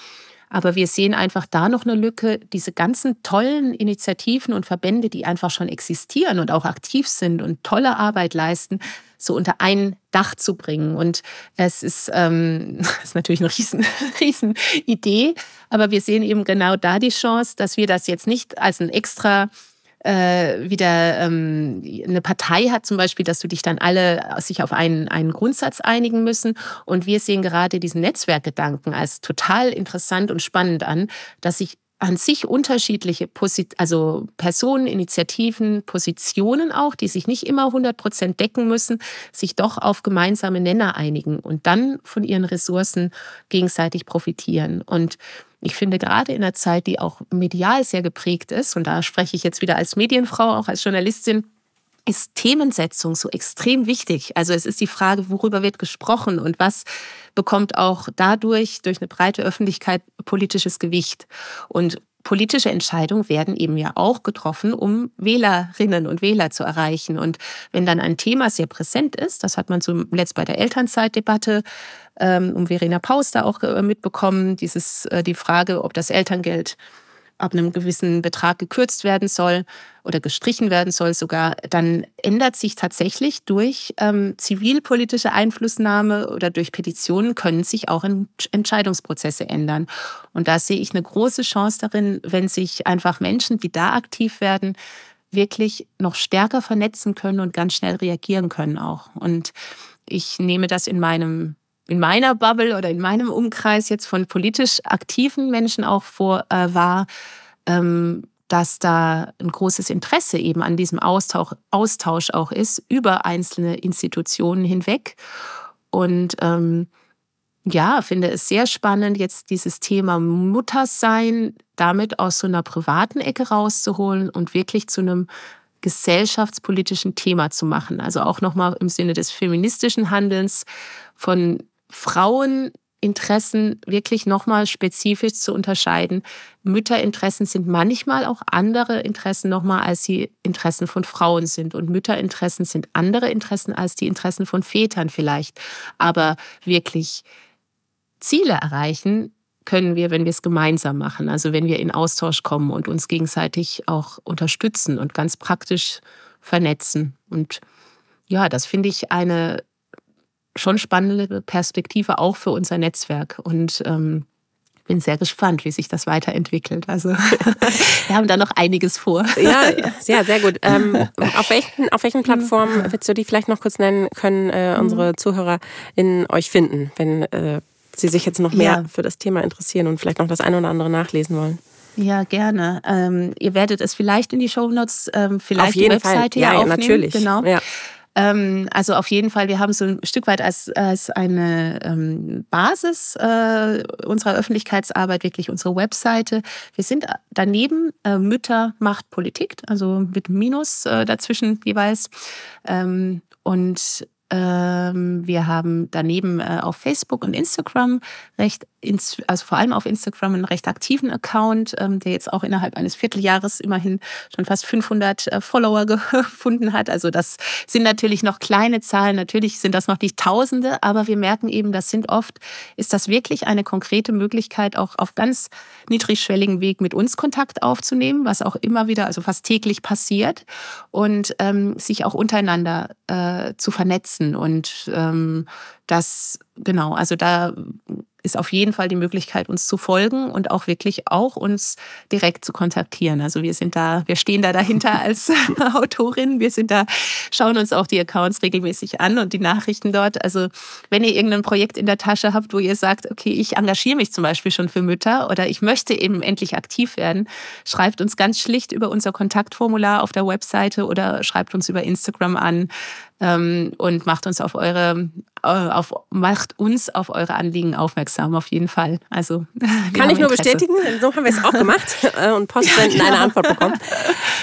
Aber wir sehen einfach da noch eine Lücke. Diese ganzen tollen Initiativen und Verbände, die einfach schon existieren und auch aktiv sind und tolle Arbeit leisten, so unter ein Dach zu bringen. Und es ist, ähm, *laughs* ist natürlich eine riesen, *laughs* riesen Idee, aber wir sehen eben genau da die Chance, dass wir das jetzt nicht als ein extra äh, wieder ähm, eine Partei hat, zum Beispiel, dass du dich dann alle sich auf einen, einen Grundsatz einigen müssen. Und wir sehen gerade diesen Netzwerkgedanken als total interessant und spannend an, dass sich an sich unterschiedliche Posit also Personen, Initiativen, Positionen auch, die sich nicht immer 100 Prozent decken müssen, sich doch auf gemeinsame Nenner einigen und dann von ihren Ressourcen gegenseitig profitieren. Und ich finde gerade in einer Zeit, die auch medial sehr geprägt ist, und da spreche ich jetzt wieder als Medienfrau, auch als Journalistin, ist Themensetzung so extrem wichtig. Also es ist die Frage, worüber wird gesprochen und was bekommt auch dadurch durch eine breite Öffentlichkeit politisches Gewicht. Und politische Entscheidungen werden eben ja auch getroffen, um Wählerinnen und Wähler zu erreichen. Und wenn dann ein Thema sehr präsent ist, das hat man zuletzt bei der Elternzeitdebatte ähm, um Verena Paus da auch äh, mitbekommen, dieses, äh, die Frage, ob das Elterngeld ab einem gewissen Betrag gekürzt werden soll oder gestrichen werden soll sogar, dann ändert sich tatsächlich durch ähm, zivilpolitische Einflussnahme oder durch Petitionen können sich auch Entscheidungsprozesse ändern. Und da sehe ich eine große Chance darin, wenn sich einfach Menschen, die da aktiv werden, wirklich noch stärker vernetzen können und ganz schnell reagieren können auch. Und ich nehme das in meinem in meiner Bubble oder in meinem Umkreis jetzt von politisch aktiven Menschen auch vor äh, war, ähm, dass da ein großes Interesse eben an diesem Austausch, Austausch auch ist über einzelne Institutionen hinweg. Und ähm, ja, finde es sehr spannend, jetzt dieses Thema Muttersein damit aus so einer privaten Ecke rauszuholen und wirklich zu einem gesellschaftspolitischen Thema zu machen. Also auch nochmal im Sinne des feministischen Handelns von Fraueninteressen wirklich nochmal spezifisch zu unterscheiden. Mütterinteressen sind manchmal auch andere Interessen nochmal, als die Interessen von Frauen sind. Und Mütterinteressen sind andere Interessen als die Interessen von Vätern vielleicht. Aber wirklich Ziele erreichen können wir, wenn wir es gemeinsam machen. Also wenn wir in Austausch kommen und uns gegenseitig auch unterstützen und ganz praktisch vernetzen. Und ja, das finde ich eine schon spannende Perspektive auch für unser Netzwerk. Und ähm, bin sehr gespannt, wie sich das weiterentwickelt. Also *laughs* wir haben da noch einiges vor. Ja, sehr, sehr gut. *laughs* Ähm, auf, welchen, auf welchen Plattformen willst du die vielleicht noch kurz nennen, können äh, unsere Zuhörer in euch finden, wenn äh, sie sich jetzt noch mehr ja. für das Thema interessieren und vielleicht noch das eine oder andere nachlesen wollen? Ja, gerne. Ähm, ihr werdet es vielleicht in die Shownotes, ähm, vielleicht auf jeden die Webseite Fall. Ja, ja, aufnehmen. natürlich. Genau. Ja. Ähm, also auf jeden Fall, wir haben so ein Stück weit als, als eine ähm, Basis äh, unserer Öffentlichkeitsarbeit wirklich unsere Webseite. Wir sind daneben äh, Mütter macht Politik, also mit Minus äh, dazwischen jeweils. Ähm, und wir haben daneben äh, auf Facebook und Instagram recht, also vor allem auf Instagram einen recht aktiven Account, ähm, der jetzt auch innerhalb eines Vierteljahres immerhin schon fast 500 äh, Follower *laughs* gefunden hat. Also das sind natürlich noch kleine Zahlen, natürlich sind das noch nicht Tausende, aber wir merken eben, das sind oft, ist das wirklich eine konkrete Möglichkeit, auch auf ganz niedrigschwelligem Weg mit uns Kontakt aufzunehmen, was auch immer wieder, also fast täglich passiert und ähm, sich auch untereinander äh, zu vernetzen und ähm, das, genau, also da ist auf jeden Fall die Möglichkeit, uns zu folgen und auch wirklich auch uns direkt zu kontaktieren. Also wir sind da, wir stehen da dahinter *laughs* als *laughs* Autorin. Wir sind da, schauen uns auch die Accounts regelmäßig an und die Nachrichten dort. Also wenn ihr irgendein Projekt in der Tasche habt, wo ihr sagt, okay, ich engagiere mich zum Beispiel schon für Mütter oder ich möchte eben endlich aktiv werden, schreibt uns ganz schlicht über unser Kontaktformular auf der Webseite oder schreibt uns über Instagram an ähm, und macht uns auf eure äh, auf, macht uns auf eure Anliegen aufmerksam, auf jeden Fall. Also, *laughs* Kann ich nur bestätigen, so haben wir es auch gemacht *laughs* äh, und Postwenden ja, genau. eine Antwort bekommen. *laughs*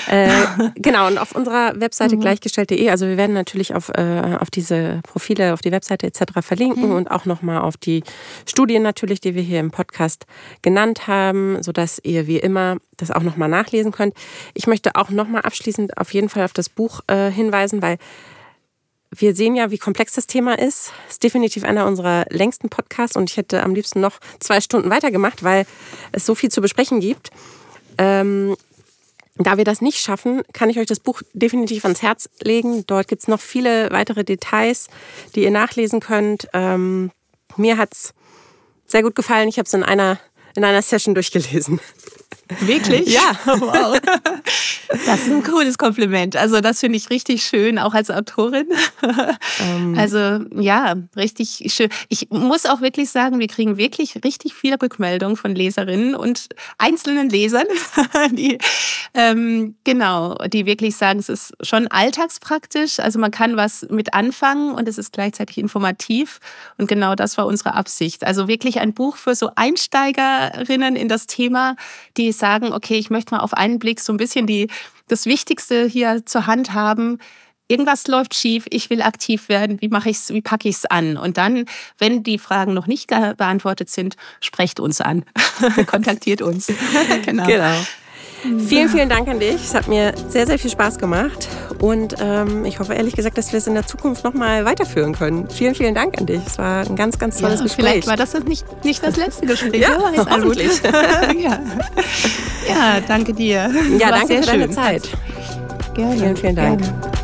Äh, genau, und auf unserer Webseite mhm. gleichgestellt.de, also wir werden natürlich auf, äh, auf diese Profile, auf die Webseite etc. verlinken mhm. und auch nochmal auf die Studien natürlich, die wir hier im Podcast genannt haben, sodass ihr wie immer das auch nochmal nachlesen könnt. Ich möchte auch nochmal abschließend auf jeden Fall auf das Buch äh, hinweisen, weil wir sehen ja, wie komplex das Thema ist. Ist definitiv einer unserer längsten Podcasts und ich hätte am liebsten noch zwei Stunden weitergemacht, weil es so viel zu besprechen gibt. Ähm, da wir das nicht schaffen, kann ich euch das Buch definitiv ans Herz legen. Dort gibt es noch viele weitere Details, die ihr nachlesen könnt. Ähm, mir hat es sehr gut gefallen. Ich habe es in einer, in einer Session durchgelesen. *laughs* Wirklich? Ja. *laughs* Wow. Das ist ein cooles Kompliment. Also das finde ich richtig schön, auch als Autorin. Ähm. Also ja, richtig schön. Ich muss auch wirklich sagen, wir kriegen wirklich richtig viele Rückmeldungen von Leserinnen und einzelnen Lesern, *laughs* die ähm, genau, die wirklich sagen, es ist schon alltagspraktisch. Also man kann was mit anfangen und es ist gleichzeitig informativ. Und genau das war unsere Absicht. Also wirklich ein Buch für so Einsteigerinnen in das Thema, die sagen, okay, ich möchte mal auf einen Blick so ein bisschen die, das Wichtigste hier zur Hand haben. Irgendwas läuft schief, ich will aktiv werden, wie mache ich's, wie packe ich es an? Und dann, wenn die Fragen noch nicht beantwortet sind, sprecht uns an. *laughs* Kontaktiert uns. *laughs* genau. genau. Vielen, vielen Dank an dich. Es hat mir sehr, sehr viel Spaß gemacht. Und ähm, ich hoffe ehrlich gesagt, dass wir es in der Zukunft nochmal weiterführen können. Vielen, vielen Dank an dich. Es war ein ganz, ganz tolles ja, Gespräch. Vielleicht war das nicht, nicht das letzte Gespräch. ja, hoffentlich. *laughs* ja. ja, danke dir. Ja, danke für schön. deine Zeit. Gerne. Vielen, vielen Dank. Gerne.